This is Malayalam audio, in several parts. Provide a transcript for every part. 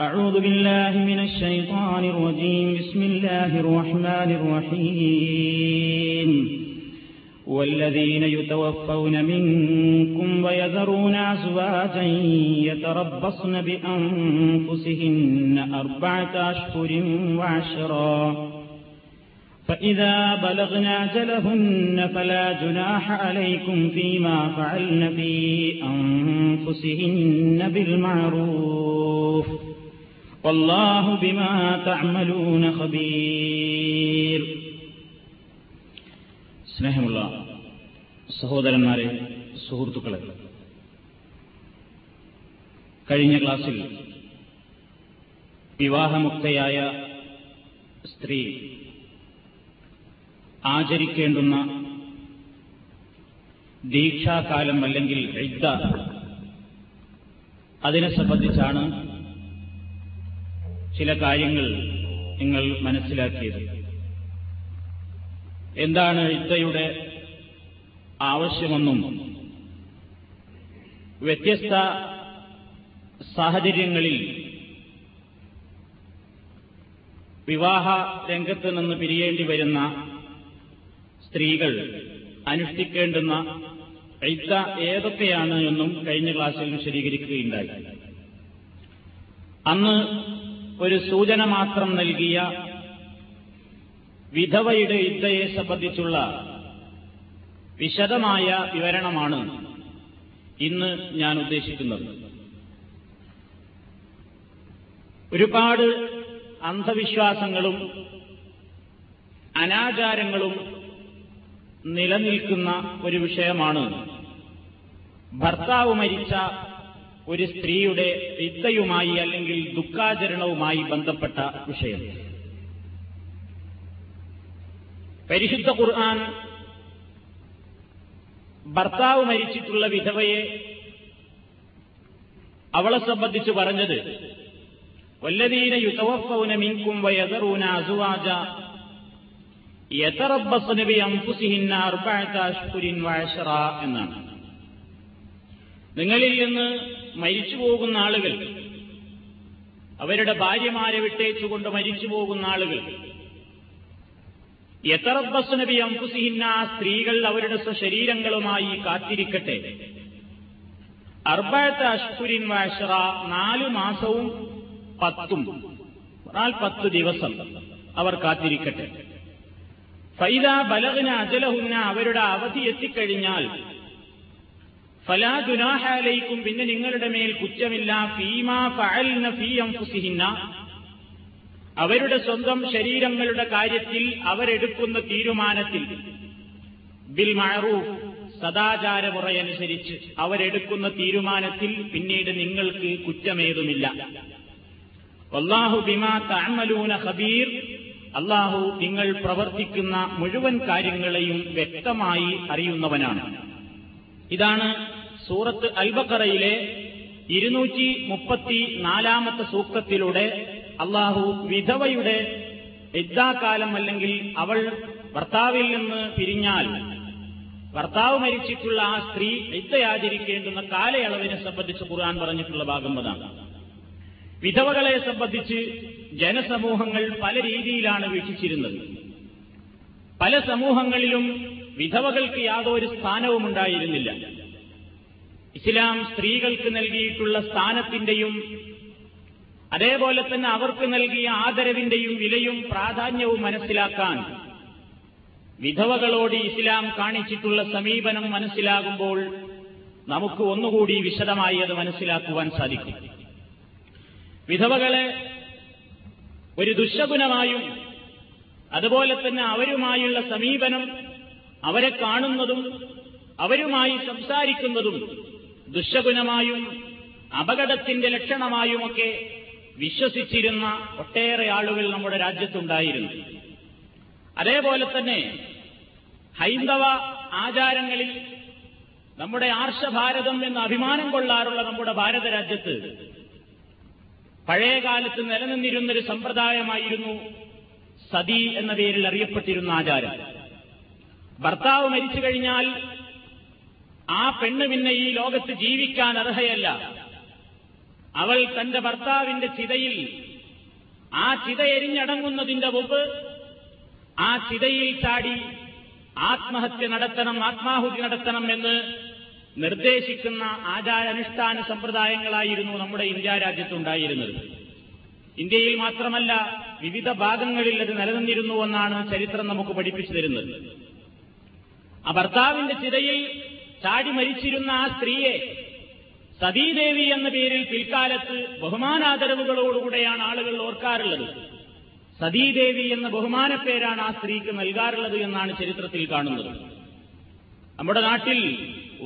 أعوذ بالله من الشيطان الرجيم. بسم الله الرحمن الرحيم. والذين يتوفون منكم ويذرون أزواجا يتربصن بأنفسهن أربعة أشهر وعشرا. فإذا بلغن أجلهن فلا جناح عليكم فيما فعلن في أنفسهن بالمعروف. والله بما تعملون خبير സ്നേഹമുള്ള സഹോദരന്മാരെ സുഹൃത്തുക്കളെ കഴിഞ്ഞ ക്ലാസ്സിൽ വിവാഹമുക്തയായ സ്ത്രീ ആചരിക്കേണ്ടുന്ന ദീക്ഷാകാലം അല്ലെങ്കിൽ ഇദ്ദ അതിനെ സംബന്ധിച്ചാണ് ചില കാര്യങ്ങൾ നിങ്ങൾ മനസ്സിലാക്കിയത്. എന്താണ് ഇത്തയുടെ ആവശ്യമെന്നും? വ്യത്യസ്ത സാഹചര്യങ്ങളിൽ വിവാഹ രംഗത്ത് നിന്ന് പിരിയേണ്ടി വരുന്ന സ്ത്രീകൾ അനുഷ്ഠിക്കേണ്ടുന്ന ഐത്ത ഏതൊക്കെയാണ് എന്നും കഴിഞ്ഞ ക്ലാസ്സിൽ വിശദീകരിക്കുകയുണ്ടായി. അന്ന് ഒരു സൂചന മാത്രം നൽകിയ വിധവയുടെ ഇദ്ദയെ സംബന്ധിച്ചുള്ള വിശദമായ വിവരണമാണ് ഇന്ന് ഞാൻ ഉദ്ദേശിക്കുന്നത്. ഒരുപാട് അന്ധവിശ്വാസങ്ങളും അനാചാരങ്ങളും നിലനിൽക്കുന്ന ഒരു വിഷയമാണ്. ഭർത്താവ് മരിച്ച ഒരു സ്ത്രീയുടെ ഇത്തയുമായി അല്ലെങ്കിൽ ദുഃഖാചരണവുമായി ബന്ധപ്പെട്ട വിഷയം. പരിശുദ്ധ ഖുർആൻ ഭർത്താവ് മരിച്ചിട്ടുള്ള വിധവയെ അവളെ സംബന്ധിച്ച് പറഞ്ഞത് വല്ലതീന യുതവഫൗന മിൻകും വയദറൂന അസുവാജ യതറബ്ബസ്ന ബി അൻഫുസിഹിന്ന അർബഅത എന്നാണ്. നിങ്ങളിൽ നിന്ന് മരിച്ചു പോകുന്ന ആളുകൾ. അവരുടെ ഭാര്യമാരെ വിട്ടേച്ചുകൊണ്ട് മരിച്ചു പോകുന്ന ആളുകൾ. എത്ര ബി അംഫുസിഹിന്ന സ്ത്രീകൾ അവരുടെ സ്വശരീരങ്ങളുമായി കാത്തിരിക്കട്ടെ. അർബഅത അഷ്കുരിൻ വാഷറ നാലു മാസവും പത്തും പത്ത് ദിവസം അവർ കാത്തിരിക്കട്ടെ. ഫൈദ ബലഹുന അജലഹുന്ന അവരുടെ അവധി എത്തിക്കഴിഞ്ഞാൽ ഫലാ ദുനാഹാലയിക്കും പിന്നെ നിങ്ങളുടെ മേൽ കുറ്റമില്ല. ഫീമാ ഫഅൽന ഫീ അൻഫുസിഹിന്ന. അവരുടെ സ്വന്തം ശരീരങ്ങളുടെ കാര്യത്തിൽ അവരെടുക്കുന്ന തീരുമാനത്തിൽ ബിൽ മഅറൂഫ് സദാചാരമുറയനുസരിച്ച് അവരെടുക്കുന്ന തീരുമാനത്തിൽ പിന്നീട് നിങ്ങൾക്ക് കുറ്റമേതുമില്ല. അള്ളാഹു ബിമാ താമലൂന ഹബീർ അള്ളാഹു നിങ്ങൾ പ്രവർത്തിക്കുന്ന മുഴുവൻ കാര്യങ്ങളെയും വ്യക്തമായി അറിയുന്നവനാണ്. ഇതാണ് സൂറത്ത് അൽബക്കറയിലെ ഇരുന്നൂറ്റി മുപ്പത്തി നാലാമത്തെ സൂക്തത്തിലൂടെ അള്ളാഹു വിധവയുടെ ഇദ്ദാകാലം അല്ലെങ്കിൽ അവൾ ഭർത്താവിൽ നിന്ന് പിരിഞ്ഞാൽ ഭർത്താവ് മരിച്ചിട്ടുള്ള ആ സ്ത്രീ ഇദ്ദയാചരിക്കേണ്ടുന്ന കാലയളവിനെ സംബന്ധിച്ച് ഖുർആൻ പറഞ്ഞിട്ടുള്ള ഭാഗം അതാണ്. വിധവകളെ സംബന്ധിച്ച് ജനസമൂഹങ്ങൾ പല രീതിയിലാണ് വീക്ഷിച്ചിരുന്നത്. പല സമൂഹങ്ങളിലും വിധവകൾക്ക് യാതൊരു സ്ഥാനവും ഉണ്ടായിരുന്നില്ല ഇസ്ലാം സ്ത്രീകൾക്ക് നൽകിയിട്ടുള്ള സ്ഥാനത്തിന്റെയും അതേപോലെ തന്നെ അവർക്ക് നൽകിയ ആദരവിന്റെയും വിലയും പ്രാധാന്യവും മനസ്സിലാക്കാൻ വിധവകളോട് ഇസ്ലാം കാണിച്ചിട്ടുള്ള സമീപനം മനസ്സിലാകുമ്പോൾ നമുക്ക് ഒന്നുകൂടി വിശദമായി അത് മനസ്സിലാക്കുവാൻ സാധിക്കും. വിധവകളെ ഒരു ദുശകുനമായും അതുപോലെ തന്നെ അവരുമായുള്ള സമീപനം അവരെ കാണുന്നതും അവരുമായി സംസാരിക്കുന്നതും ദുശഗുണമായും അപകടത്തിന്റെ ലക്ഷണമായുമൊക്കെ വിശ്വസിച്ചിരുന്ന ഒട്ടേറെ ആളുകൾ നമ്മുടെ രാജ്യത്തുണ്ടായിരുന്നു. അതേപോലെ തന്നെ ഹൈന്ദവ ആചാരങ്ങളിൽ നമ്മുടെ ആർഷഭാരതം എന്ന് അഭിമാനം കൊള്ളാറുള്ള നമ്മുടെ ഭാരത രാജ്യത്ത് പഴയകാലത്ത് നിലനിന്നിരുന്നൊരു സമ്പ്രദായമായിരുന്നു സതി എന്ന പേരിൽ അറിയപ്പെട്ടിരുന്ന ആചാരം. ഭർത്താവ് മരിച്ചു കഴിഞ്ഞാൽ ആ പെണ്ണ് പിന്നെ ഈ ലോകത്ത് ജീവിക്കാൻ അർഹയല്ല. അവൾ തന്റെ ഭർത്താവിന്റെ ചിതയിൽ ആ ചിത എരിഞ്ഞടങ്ങുന്നതിന്റെ മുമ്പ് ആ ചിതയിൽ ചാടി ആത്മഹത്യ നടത്തണം ആത്മാഹുതി നടത്തണം എന്ന് നിർദ്ദേശിക്കുന്ന ആചാരാനുഷ്ഠാന സമ്പ്രദായങ്ങളായിരുന്നു നമ്മുടെ ഇന്ത്യ രാജ്യത്തുണ്ടായിരുന്നത്. ഇന്ത്യയിൽ മാത്രമല്ല വിവിധ ഭാഗങ്ങളിൽ അത് നിലനിന്നിരുന്നുവെന്നാണ് ചരിത്രം നമുക്ക് പഠിപ്പിച്ചു തരുന്നത്. ആ ഭർത്താവിന്റെ ചിതയിൽ ചാടി മരിച്ചിരുന്ന ആ സ്ത്രീയെ സതീദേവി എന്ന പേരിൽ പിൽക്കാലത്ത് ബഹുമാനാദരവുകളോടുകൂടെയാണ് ആളുകൾ ഓർക്കാറുള്ളത്. സതീദേവി എന്ന ബഹുമാനപ്പേരാണ് ആ സ്ത്രീക്ക് നൽകാറുള്ളത് എന്നാണ് ചരിത്രത്തിൽ കാണുന്നത്. നമ്മുടെ നാട്ടിൽ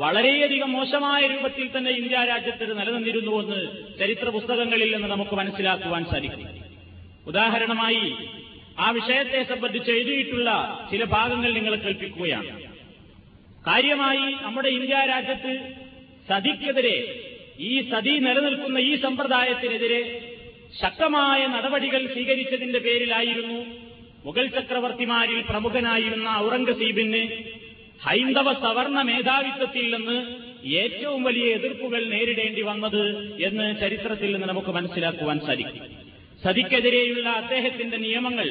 വളരെയധികം മോശമായ രൂപത്തിൽ തന്നെ ഇന്ത്യ രാജ്യത്ത് നിലനിന്നിരുന്നുവെന്ന് ചരിത്ര പുസ്തകങ്ങളിൽ നിന്ന് നമുക്ക് മനസ്സിലാക്കുവാൻ സാധിക്കും. ഉദാഹരണമായി ആ വിഷയത്തെ സംബന്ധിച്ച് എഴുതിയിട്ടുള്ള ചില ഭാഗങ്ങൾ നിങ്ങൾ കേൾപ്പിക്കുകയാണ്. കാര്യമായി നമ്മുടെ ഇന്ത്യ രാജ്യത്ത് സതിക്കെതിരെ ഈ സതി നിലനിൽക്കുന്ന ഈ സമ്പ്രദായത്തിനെതിരെ ശക്തമായ നടപടികൾ സ്വീകരിച്ചതിന്റെ പേരിലായിരുന്നു മുഗൾ ചക്രവർത്തിമാരിൽ പ്രമുഖനായിരുന്ന ഔറംഗസീബിന് ഹൈന്ദവ സവർണ മേധാവിത്വത്തിൽ നിന്ന് ഏറ്റവും വലിയ എതിർപ്പുകൾ നേരിടേണ്ടി വന്നത് എന്ന് ചരിത്രത്തിൽ നിന്ന് നമുക്ക് മനസ്സിലാക്കുവാൻ സാധിക്കും. സതിക്കെതിരെയുള്ള അദ്ദേഹത്തിന്റെ നിയമങ്ങൾ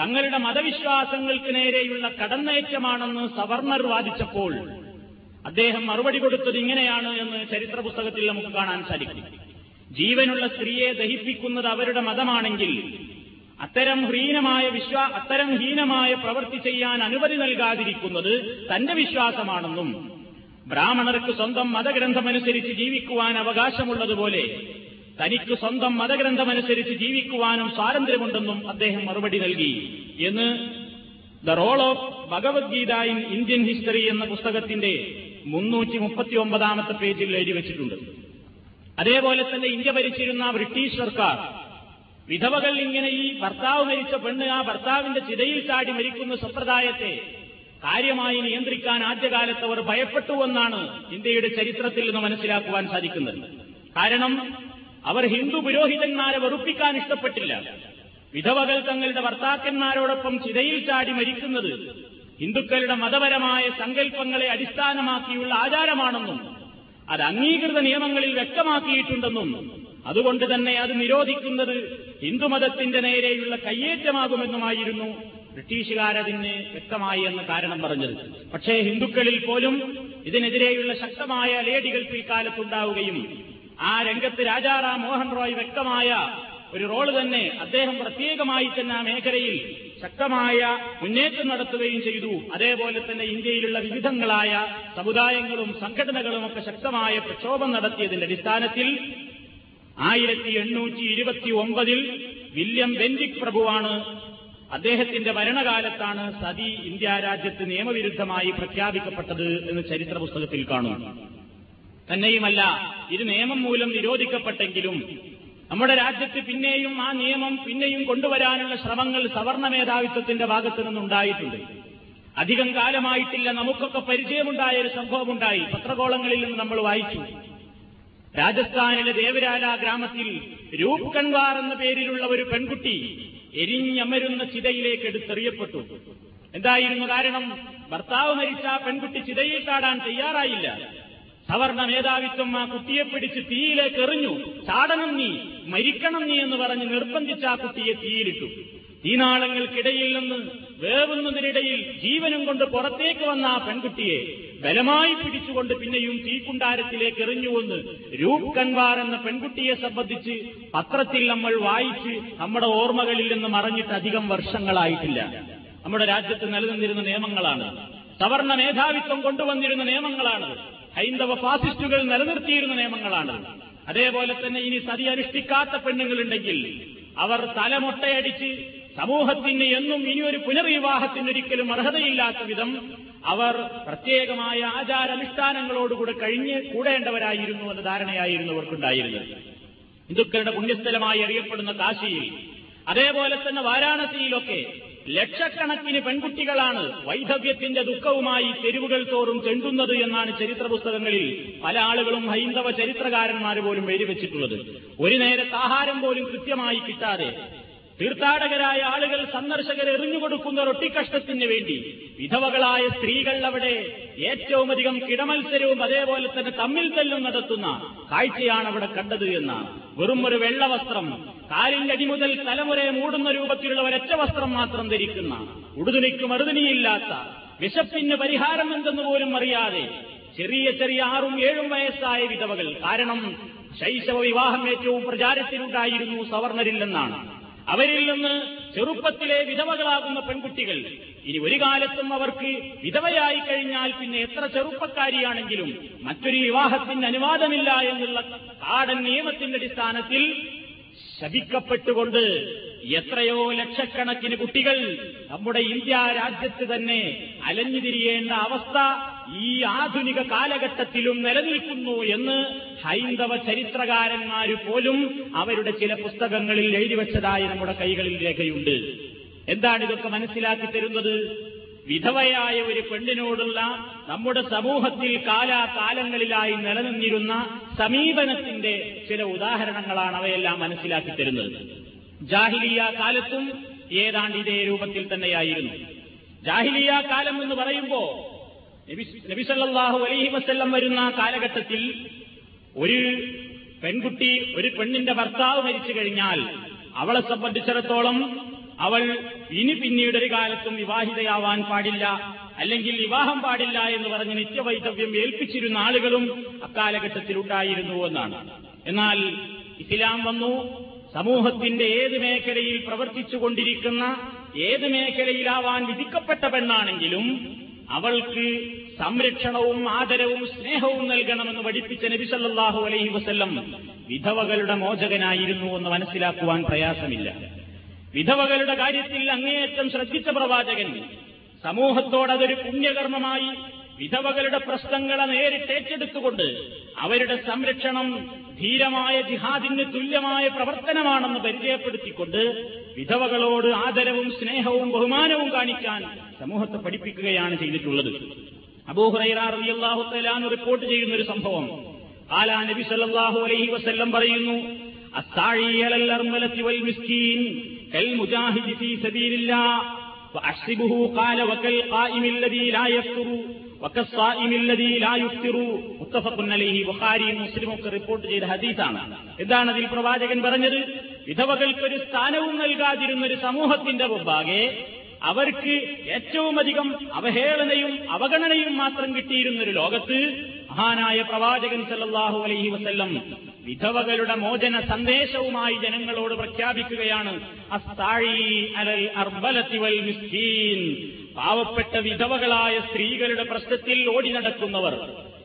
തങ്ങളുടെ മതവിശ്വാസങ്ങൾക്ക് നേരെയുള്ള കടന്നേറ്റമാണെന്ന് സവർണർ വാദിച്ചപ്പോൾ അദ്ദേഹം മറുപടി കൊടുത്തത് ഇങ്ങനെയാണ് എന്ന് ചരിത്ര പുസ്തകത്തിൽ നമുക്ക് കാണാൻ സാധിക്കും. ജീവനുള്ള സ്ത്രീയെ ദഹിപ്പിക്കുന്നത് അവരുടെ മതമാണെങ്കിൽ അത്തരം ഹീനമായ വിശ്വാ അത്തരം ഹീനമായ പ്രവൃത്തി ചെയ്യാൻ അനുമതി നൽകാതിരിക്കുന്നത് തന്റെ വിശ്വാസമാണെന്നും ബ്രാഹ്മണർക്ക് സ്വന്തം മതഗ്രന്ഥമനുസരിച്ച് ജീവിക്കുവാൻ അവകാശമുള്ളതുപോലെ തനിക്ക് സ്വന്തം മതഗ്രന്ഥമനുസരിച്ച് ജീവിക്കുവാനും സ്വാതന്ത്ര്യമുണ്ടെന്നും അദ്ദേഹം മറുപടി നൽകി. എന്ന് the role of Bhagavad Gita in Indian history എന്ന പുസ്തകത്തിന്റെ മുന്നൂറ്റി മുപ്പത്തി ഒമ്പതാമത്തെ പേജിൽ എഴുതി വെച്ചിട്ടുണ്ട്. അതേപോലെ തന്നെ ഇന്ത്യ ഭരിച്ചിരുന്ന ബ്രിട്ടീഷ് സർക്കാർ വിധവകൾ ഇങ്ങനെ ഈ ഭർത്താവ് മരിച്ച പെണ്ണ് ആ ഭർത്താവിന്റെ ചിതയിൽ ചാടി മരിക്കുന്ന സമ്പ്രദായത്തെ കാര്യമായി നിയന്ത്രിക്കാൻ ആദ്യകാലത്ത് അവർ ഭയപ്പെട്ടുവെന്നാണ് ഇന്ത്യയുടെ ചരിത്രത്തിൽ നിന്ന് മനസ്സിലാക്കുവാൻ സാധിക്കുന്നത്. കാരണം അവർ ഹിന്ദു പുരോഹിതന്മാരെ വെറുപ്പിക്കാൻ ഇഷ്ടപ്പെട്ടില്ല. വിധവകൾ തങ്ങളുടെ ഭർത്താക്കന്മാരോടൊപ്പം ചിതയിൽ ചാടി മരിക്കുന്നത് ഹിന്ദുക്കളുടെ മതപരമായ സങ്കല്പങ്ങളെ അടിസ്ഥാനമാക്കിയുള്ള ആചാരമാണെന്നും അത് അംഗീകൃത നിയമങ്ങളിൽ വ്യക്തമാക്കിയിട്ടുണ്ടെന്നും അതുകൊണ്ട് തന്നെ അത് നിരോധിക്കുന്നത് ഹിന്ദുമതത്തിന്റെ നേരെയുള്ള കയ്യേറ്റമാകുമെന്നുമായിരുന്നു ബ്രിട്ടീഷുകാരതിന് വ്യക്തമായി എന്ന് കാരണം പറഞ്ഞത്. പക്ഷേ ഹിന്ദുക്കളിൽ പോലും ഇതിനെതിരെയുള്ള ശക്തമായ ലേഡികൾ പിൽക്കാലത്തുണ്ടാവുകയും ആ രംഗത്ത് രാജാറാം മോഹൻ റോയ് വ്യക്തമായ ഒരു റോൾ തന്നെ അദ്ദേഹം പ്രത്യേകമായി തന്നെ ആ മേഖലയിൽ ശക്തമായ മുന്നേറ്റം നടത്തുകയും ചെയ്തു. അതേപോലെ തന്നെ ഇന്ത്യയിലുള്ള വിവിധങ്ങളായ സമുദായങ്ങളും സംഘടനകളും ഒക്കെ ശക്തമായ പ്രക്ഷോഭം നടത്തിയതിന്റെ അടിസ്ഥാനത്തിൽ ആയിരത്തി എണ്ണൂറ്റി ഇരുപത്തി ഒമ്പതിൽ വില്യം ബെൻഡിക് പ്രഭുവാണ് അദ്ദേഹത്തിന്റെ ഭരണകാലത്താണ് സതി ഇന്ത്യ രാജ്യത്ത് നിയമവിരുദ്ധമായി പ്രഖ്യാപിക്കപ്പെട്ടത് എന്ന് ചരിത്ര പുസ്തകത്തിൽ കാണുന്നു. തന്നെയുമല്ല ഇത് നിയമം മൂലം നിരോധിക്കപ്പെട്ടെങ്കിലും നമ്മുടെ രാജ്യത്ത് പിന്നെയും ആ നിയമം പിന്നെയും കൊണ്ടുവരാനുള്ള ശ്രമങ്ങൾ സവർണ മേധാവിത്വത്തിന്റെ ഭാഗത്തു നിന്നുണ്ടായിട്ടുണ്ട്. അധികം കാലമായിട്ടില്ല നമുക്കൊക്കെ പരിചയമുണ്ടായ ഒരു സംഭവമുണ്ടായി. പത്രകോളങ്ങളിൽ നിന്ന് നമ്മൾ വായിച്ചു. രാജസ്ഥാനിലെ ദേവരാല ഗ്രാമത്തിൽ രൂപ് കൺവാർ എന്ന പേരിലുള്ള ഒരു പെൺകുട്ടി എരിഞ്ഞമരുന്ന ചിതയിലേക്ക് എടുത്തെറിയപ്പെട്ടു. എന്തായിരുന്നു കാരണം? ഭർത്താവ് മരിച്ച പെൺകുട്ടി ചിതയിൽ ചാടാൻ തയ്യാറായില്ല. സവർണ മേധാവിത്വം ആ കുട്ടിയെ പിടിച്ച് തീയിലേക്ക് എറിഞ്ഞു. ചാടണം നീ മരിക്കണം നീ എന്ന് പറഞ്ഞ് നിർബന്ധിച്ച ആ കുട്ടിയെ തീയിലിട്ടു. ഈ തീനാളങ്ങൾക്കിടയിൽ നിന്ന് വേവുന്നതിനിടയിൽ ജീവനും കൊണ്ട് പുറത്തേക്ക് വന്ന ആ പെൺകുട്ടിയെ ബലമായി പിടിച്ചുകൊണ്ട് പിന്നെയും തീക്കുണ്ടാരത്തിലേക്ക് എറിഞ്ഞുവെന്ന് രൂപ് കൻവാർ എന്ന പെൺകുട്ടിയെ സംബന്ധിച്ച് പത്രത്തിൽ നമ്മൾ വായിച്ച് നമ്മുടെ ഓർമ്മകളിൽ നിന്ന് മറഞ്ഞിട്ട് അധികം വർഷങ്ങളായിട്ടില്ല. നമ്മുടെ രാജ്യത്ത് നിലനിന്നിരുന്ന നിയമങ്ങളാണ്. സവർണ മേധാവിത്വം കൊണ്ടുവന്നിരുന്ന നിയമങ്ങളാണ്. ഹൈന്ദവ ഫാസിസ്റ്റുകൾ നിലനിർത്തിയിരുന്ന നിയമങ്ങളാണ്. അതേപോലെ തന്നെ ഇനി സതി അനുഷ്ഠിക്കാത്ത പെണ്ണുങ്ങളുണ്ടെങ്കിൽ അവർ തലമൊട്ടയടിച്ച് സമൂഹത്തിന് എന്നും ഇനിയൊരു പുനർവിവാഹത്തിനൊരിക്കലും അർഹതയില്ലാത്ത വിധം അവർ പ്രത്യേകമായ ആചാരാനുഷ്ഠാനങ്ങളോടുകൂടെ കഴിഞ്ഞ് കൂടേണ്ടവരായിരുന്നു എന്ന ധാരണയായിരുന്നു അവർക്കുണ്ടായിരുന്നത്. ഹിന്ദുക്കളുടെ പുണ്യസ്ഥലമായി അറിയപ്പെടുന്ന കാശിയിൽ. അതേപോലെ തന്നെ വാരാണസിയിലൊക്കെ ലക്ഷക്കണക്കിന് പെൺകുട്ടികളാണ് വൈധവ്യത്തിന്റെ ദുഃഖവുമായി തെരുവുകൾ തോറും ചെണ്ടുന്നത് എന്നാണ് ചരിത്ര പുസ്തകങ്ങളിൽ പല ആളുകളും ഹൈന്ദവ ചരിത്രകാരന്മാർ പോലും എഴുതിവെച്ചിട്ടുള്ളത് ഒരു നേരത്തെ ആഹാരം പോലും കൃത്യമായി കിട്ടാതെ തീർത്ഥാടകരായ ആളുകൾ സന്ദർശകർ എറിഞ്ഞുകൊടുക്കുന്ന റൊട്ടിക്കഷ്ടത്തിന് വേണ്ടി വിധവകളായ സ്ത്രീകൾ അവിടെ ഏറ്റവുമധികം കിടമത്സരവും അതേപോലെ തന്നെ തമ്മിൽ തല്ലും നടത്തുന്ന കാഴ്ചയാണ് അവിടെ കണ്ടത് എന്ന വെറും ഒരു വെള്ളവസ്ത്രം കാലിന്റെ അടി മുതൽ തലമുറ മൂടുന്ന രൂപത്തിലുള്ള ഒരൊറ്റ വസ്ത്രം മാത്രം ധരിക്കുന്ന ഉടുതുണിക്ക് മറുതുണിയില്ലാത്ത വിശപ്പിന് പരിഹാരം എന്തെന്ന് പോലും അറിയാതെ ചെറിയ ചെറിയ ആറും ഏഴും വയസ്സായ വിധവകൾ. കാരണം ശൈശവ വിവാഹം ഏറ്റവും പ്രചാരത്തിലുണ്ടായിരുന്നു സവർണരില്ലെന്നാണ്. അവരിൽ നിന്ന് ചെറുപ്പത്തിലെ വിധവകളാകുന്ന പെൺകുട്ടികൾ ഇനി ഒരു കാലത്തും അവർക്ക് വിധവയായി കഴിഞ്ഞാൽ പിന്നെ എത്ര ചെറുപ്പക്കാരിയാണെങ്കിലും മറ്റൊരു വിവാഹത്തിന് അനുവാദമില്ല എന്നുള്ള കാടൻ നിയമത്തിന്റെ അടിസ്ഥാനത്തിൽ ശപിക്കപ്പെട്ടുകൊണ്ട് എത്രയോ ലക്ഷക്കണക്കിന് കുട്ടികൾ നമ്മുടെ ഇന്ത്യ രാജ്യത്ത് തന്നെ അലഞ്ഞുതിരിയേണ്ട അവസ്ഥ ഈ ആധുനിക കാലഘട്ടത്തിലും നിലനിൽക്കുന്നു എന്ന് ഹൈന്ദവ ചരിത്രകാരന്മാര് പോലും അവരുടെ ചില പുസ്തകങ്ങളിൽ എഴുതിവെച്ചതായി നമ്മുടെ കൈകളിൽ രേഖയുണ്ട്. എന്താണ് ഇതൊക്കെ മനസ്സിലാക്കി തരുന്നത്? വിധവയായ ഒരു പെണ്ണിനോടുള്ള നമ്മുടെ സമൂഹത്തിൽ കാലാകാലങ്ങളിലായി നിലനിന്നിരുന്ന സമീപനത്തിന്റെ ചില ഉദാഹരണങ്ങളാണ് അവയെല്ലാം മനസ്സിലാക്കി തരുന്നത്. ജാഹിലിയ കാലത്തും ഏതാണ്ട് ഇതേ രൂപത്തിൽ തന്നെയായിരുന്നു. ജാഹിലിയ കാലം എന്ന് പറയുമ്പോ നബിസല്ലാഹു അലൈഹി വസ്ല്ലം വരുന്ന കാലഘട്ടത്തിൽ ഒരു പെൺകുട്ടി ഒരു പെണ്ണിന്റെ ഭർത്താവ് മരിച്ചു കഴിഞ്ഞാൽ അവളെ സംബന്ധിച്ചിടത്തോളം അവൾ ഇനി പിന്നീടൊരു കാലത്തും വിവാഹിതയാവാൻ പാടില്ല അല്ലെങ്കിൽ വിവാഹം പാടില്ല എന്ന് പറഞ്ഞ് നിത്യവൈധവ്യം ഏൽപ്പിച്ചിരുന്ന ആളുകളും അക്കാലഘട്ടത്തിൽ ഉണ്ടായിരുന്നു എന്നാണ്. എന്നാൽ ഇസ്ലാം വന്നു സമൂഹത്തിന്റെ ഏത് മേഖലയിൽ പ്രവർത്തിച്ചുകൊണ്ടിരിക്കുന്ന ഏത് മേഖലയിലാവാൻ വിധിക്കപ്പെട്ട പെണ്ണാണെങ്കിലും അവൾക്ക് സംരക്ഷണവും ആദരവും സ്നേഹവും നൽകണമെന്ന് പഠിപ്പിച്ച നബിസല്ലാഹു അലൈഹി വസ്ല്ലം വിധവകളുടെ മോചകനായിരുന്നു എന്ന് മനസ്സിലാക്കുവാൻ പ്രയാസമില്ല. വിധവകളുടെ കാര്യത്തിൽ അങ്ങേയറ്റം ശ്രദ്ധിച്ച പ്രവാചകൻ സമൂഹത്തോടതൊരു പുണ്യകർമ്മമായി വിധവകളുടെ പ്രശ്നങ്ങളെ നേരിട്ട് ഏറ്റെടുത്തുകൊണ്ട് അവരുടെ സംരക്ഷണം ധീരമായ ജിഹാദിന് തുല്യമായ പ്രവർത്തനമാണെന്ന് പരിചയപ്പെടുത്തിക്കൊണ്ട് വിധവകളോട് ആദരവും സ്നേഹവും ബഹുമാനവും കാണിക്കാൻ സമൂഹത്തെ പഠിപ്പിക്കുകയാണ് ചെയ്തിട്ടുള്ളത്. അബൂഹുറൈറാഹുത്തലാന്ന് റിപ്പോർട്ട് ചെയ്യുന്ന ഒരു സംഭവം. ആലാ നബി സല്ലാഹു അലൈഹി വസ്ല്ലം പറയുന്നു റിപ്പോർട്ട് ചെയ്ത ഹദീസാണ്. എന്താണ് അതിൽ പ്രവാചകൻ പറഞ്ഞത്? വിധവകൾക്കൊരു സ്ഥാനവും നൽകാതിരുന്ന ഒരു സമൂഹത്തിന്റെ മുമ്പാകെ അവർക്ക് ഏറ്റവുമധികം അവഹേളനയും അവഗണനയും മാത്രം കിട്ടിയിരുന്നൊരു ലോകത്ത് മഹാനായ പ്രവാചകൻ സല്ലാഹു അലൈഹി വസ്ല്ലം വിധവകളുടെ മോചന സന്ദേശവുമായി ജനങ്ങളോട് പ്രഖ്യാപിക്കുകയാണ് പാവപ്പെട്ട വിധവകളായ സ്ത്രീകളുടെ പ്രശ്നത്തിൽ ഓടി നടക്കുന്നവർ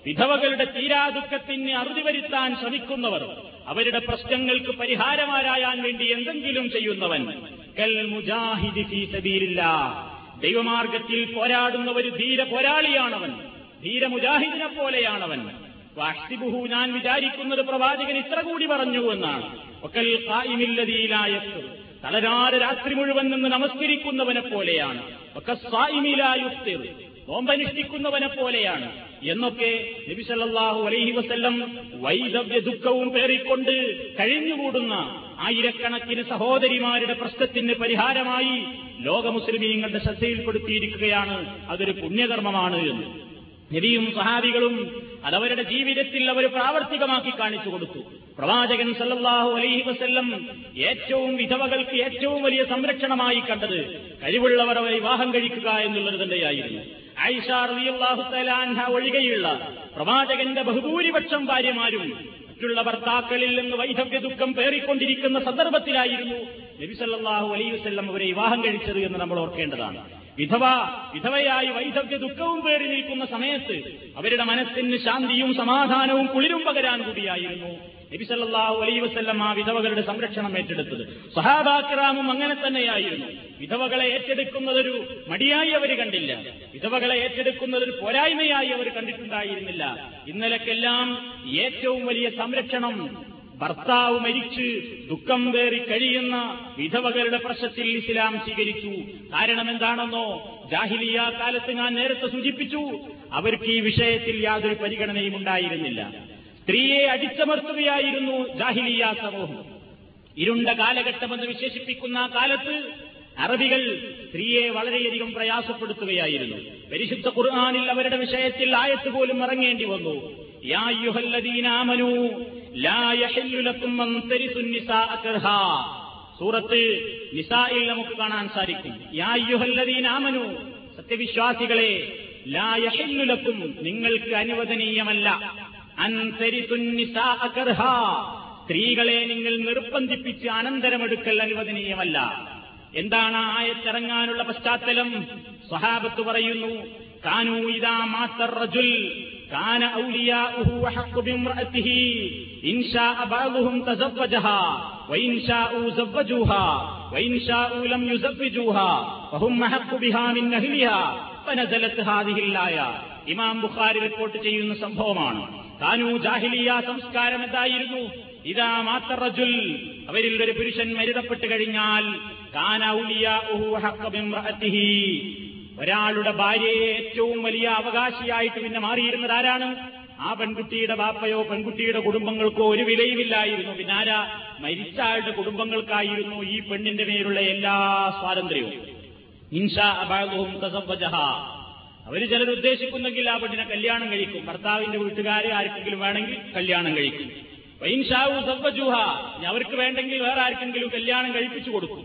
വിധവകളുടെ തീരാദുഃഖത്തിന് അറുതി വരുത്താൻ ശ്രമിക്കുന്നവർ അവരുടെ പ്രശ്നങ്ങൾക്ക് പരിഹാരമാരായാൻ വേണ്ടി എന്തെങ്കിലും ചെയ്യുന്നവൻ ഫീ ദൈവമാർഗത്തിൽ പോരാടുന്ന ഒരു ധീര പോരാളിയാണവൻ. ധീര മുജാഹിദിനെ പോലെയാണവൻ. വാഷ്തിബുഹു ഞാൻ വിചാരിക്കുന്നത് പ്രവാചകൻ ഇത്ര കൂടി പറഞ്ഞു എന്നാണ്. ഒക്കൽ ഖായിമില്ലദീലായത്ത് തളരാതെ രാത്രി മുഴുവൻ നിന്ന് നമസ്കരിക്കുന്നവനെ പോലെയാണ്. ഒക്കെ സ്വായിമിലായുക്തിർ നോമ്പനുഷ്ഠിക്കുന്നവനെ പോലെയാണ്. എന്നൊക്കെ നബിസല്ലാഹു അലൈഹി വസ്ല്ലം വൈദവ്യ ദുഃഖവും പേറിക്കൊണ്ട് കഴിഞ്ഞുകൂടുന്ന ആയിരക്കണക്കിന് സഹോദരിമാരുടെ പ്രശ്നത്തിന് പരിഹാരമായി ലോക മുസ്ലിമീങ്ങളുടെ ശ്രദ്ധയിൽപ്പെടുത്തിയിരിക്കുകയാണ്. അതൊരു പുണ്യകർമ്മമാണ് എന്ന്. നബിയും സഹാബികളും അതവരുടെ ജീവിതത്തിൽ അവർ പ്രാവർത്തികമാക്കി കാണിച്ചു കൊടുത്തു. പ്രവാചകൻ സല്ലാഹു അലൈഹി വസ്ല്ലം ഏറ്റവും വിധവകൾക്ക് ഏറ്റവും വലിയ സംരക്ഷണമായി കണ്ടത് കഴിവുള്ളവർ വിവാഹം കഴിക്കുക എന്നുള്ളത് തന്നെയായിരുന്നു. ഐഷാർ ഒഴികെയുള്ള പ്രവാചകന്റെ ബഹുഭൂരിപക്ഷം ഭാര്യമാരും മറ്റുള്ള ഭർത്താക്കളിൽ നിന്ന് വൈധവ്യ ദുഃഖം പേറിക്കൊണ്ടിരിക്കുന്ന സന്ദർഭത്തിലായിരുന്നു നബിസല്ലാഹു വസല്ലം അവരെ വിവാഹം കഴിച്ചത് എന്ന് നമ്മൾ ഓർക്കേണ്ടതാണ്. വിധവ വിധവയായി വൈധവ്യ ദുഃഖവും പേറി നിൽക്കുന്ന സമയത്ത് അവരുടെ മനസ്സിന് ശാന്തിയും സമാധാനവും കുളിരും പകരാൻ കൂടിയായിരുന്നു. നബി അലൈ വസല്ലം ആ വിധവകളുടെ സംരക്ഷണം ഏറ്റെടുത്തത്. സഹാബാക്രാമും അങ്ങനെ തന്നെയായിരുന്നു. വിധവകളെ ഏറ്റെടുക്കുന്നതൊരു മടിയായി അവർ കണ്ടില്ല. വിധവകളെ ഏറ്റെടുക്കുന്നതൊരു പോരായ്മയായി അവർ കണ്ടിട്ടുണ്ടായിരുന്നില്ല. ഇന്നലെക്കെല്ലാം ഏറ്റവും വലിയ സംരക്ഷണം ഭർത്താവ് മരിച്ച് ദുഃഖം വേറി കഴിയുന്ന വിധവകളുടെ പ്രശ്നത്തിൽ ഇസ്ലാം സ്വീകരിച്ചു. കാരണം എന്താണെന്നോ? ജാഹിലിയ കാലത്ത് ഞാൻ നേരത്തെ സൂചിപ്പിച്ചു അവർക്ക് ഈ വിഷയത്തിൽ യാതൊരു പരിഗണനയും ഉണ്ടായിരുന്നില്ല. സ്ത്രീയെ അടിച്ചമർത്തുകയായിരുന്നു ജാഹിലിയ സമൂഹം. ഇരുണ്ട കാലഘട്ടമെന്ന് വിശേഷിപ്പിക്കുന്ന കാലത്ത് അറബികൾ സ്ത്രീയെ വളരെയധികം പ്രയാസപ്പെടുത്തുകയായിരുന്നു. പരിശുദ്ധ ഖുർആാനിൽ അവരുടെ വിഷയത്തിൽ ആയത്ത് പോലും ഇറങ്ങേണ്ടി വന്നു. സൂറത്ത് നിസായിൽ നമുക്ക് കാണാൻ സാധിക്കും. യുഹല്ലദീനാമനു സത്യവിശ്വാസികളെ ലാ യഹില്ലു ലക്കും നിങ്ങൾക്ക് അനുവദനീയമല്ല. സ്ത്രീകളെ നിങ്ങൾ നിർബന്ധിപ്പിച്ച് അനന്തരമെടുക്കൽ അനുവദനീയമല്ല. എന്താണ് ആയത്തിറങ്ങാനുള്ള പശ്ചാത്തലം? സ്വഹാബത്ത് പറയുന്നു റജുൽ കാന തസവ്വജഹാ യുസവ്വജൂഹാ ഫഹും ബിഹാ മിൻ അഹ്ലിഹാ ഹാദിഹിൽ ആയ ഇമാം ബുഖാരി റിപ്പോർട്ട് ചെയ്യുന്ന സംഭവമാണ്. താനു ജാഹിലിയ സംസ്കാരം എന്തായിരുന്നു? ഇതാ മാത്രജുൽ അവരിൽ ഒരു പുരുഷൻ മരുതപ്പെട്ട് കഴിഞ്ഞാൽ ഒരാളുടെ ഭാര്യയെ ഏറ്റവും വലിയ അവകാശിയായിട്ട് പിന്നെ മാറിയിരുന്നത് ആരാണ്? ആ പെൺകുട്ടിയുടെ ബാപ്പയോ പെൺകുട്ടിയുടെ കുടുംബങ്ങൾക്കോ ഒരു വിലയുമില്ലായിരുന്നു. പിന്നെ ആരാ? മരിച്ച ആളുടെ കുടുംബങ്ങൾക്കായിരുന്നു ഈ പെണ്ണിന്റെ മേലുള്ള എല്ലാ സ്വാതന്ത്ര്യവും. ഇൻഷാ തസവ്വജഹ. അവർ ചിലത് ഉദ്ദേശിക്കുന്നെങ്കിൽ ആ പെണ്ണിനെ കല്യാണം കഴിക്കും. ഭർത്താവിന്റെ വീട്ടുകാരെ ആർക്കെങ്കിലും വേണമെങ്കിൽ കല്യാണം കഴിക്കും. വൈൻഷാവു സബ്ബജുഹ അവർക്ക് വേണ്ടെങ്കിൽ വേറെ ആർക്കെങ്കിലും കല്യാണം കഴിപ്പിച്ചു കൊടുക്കും.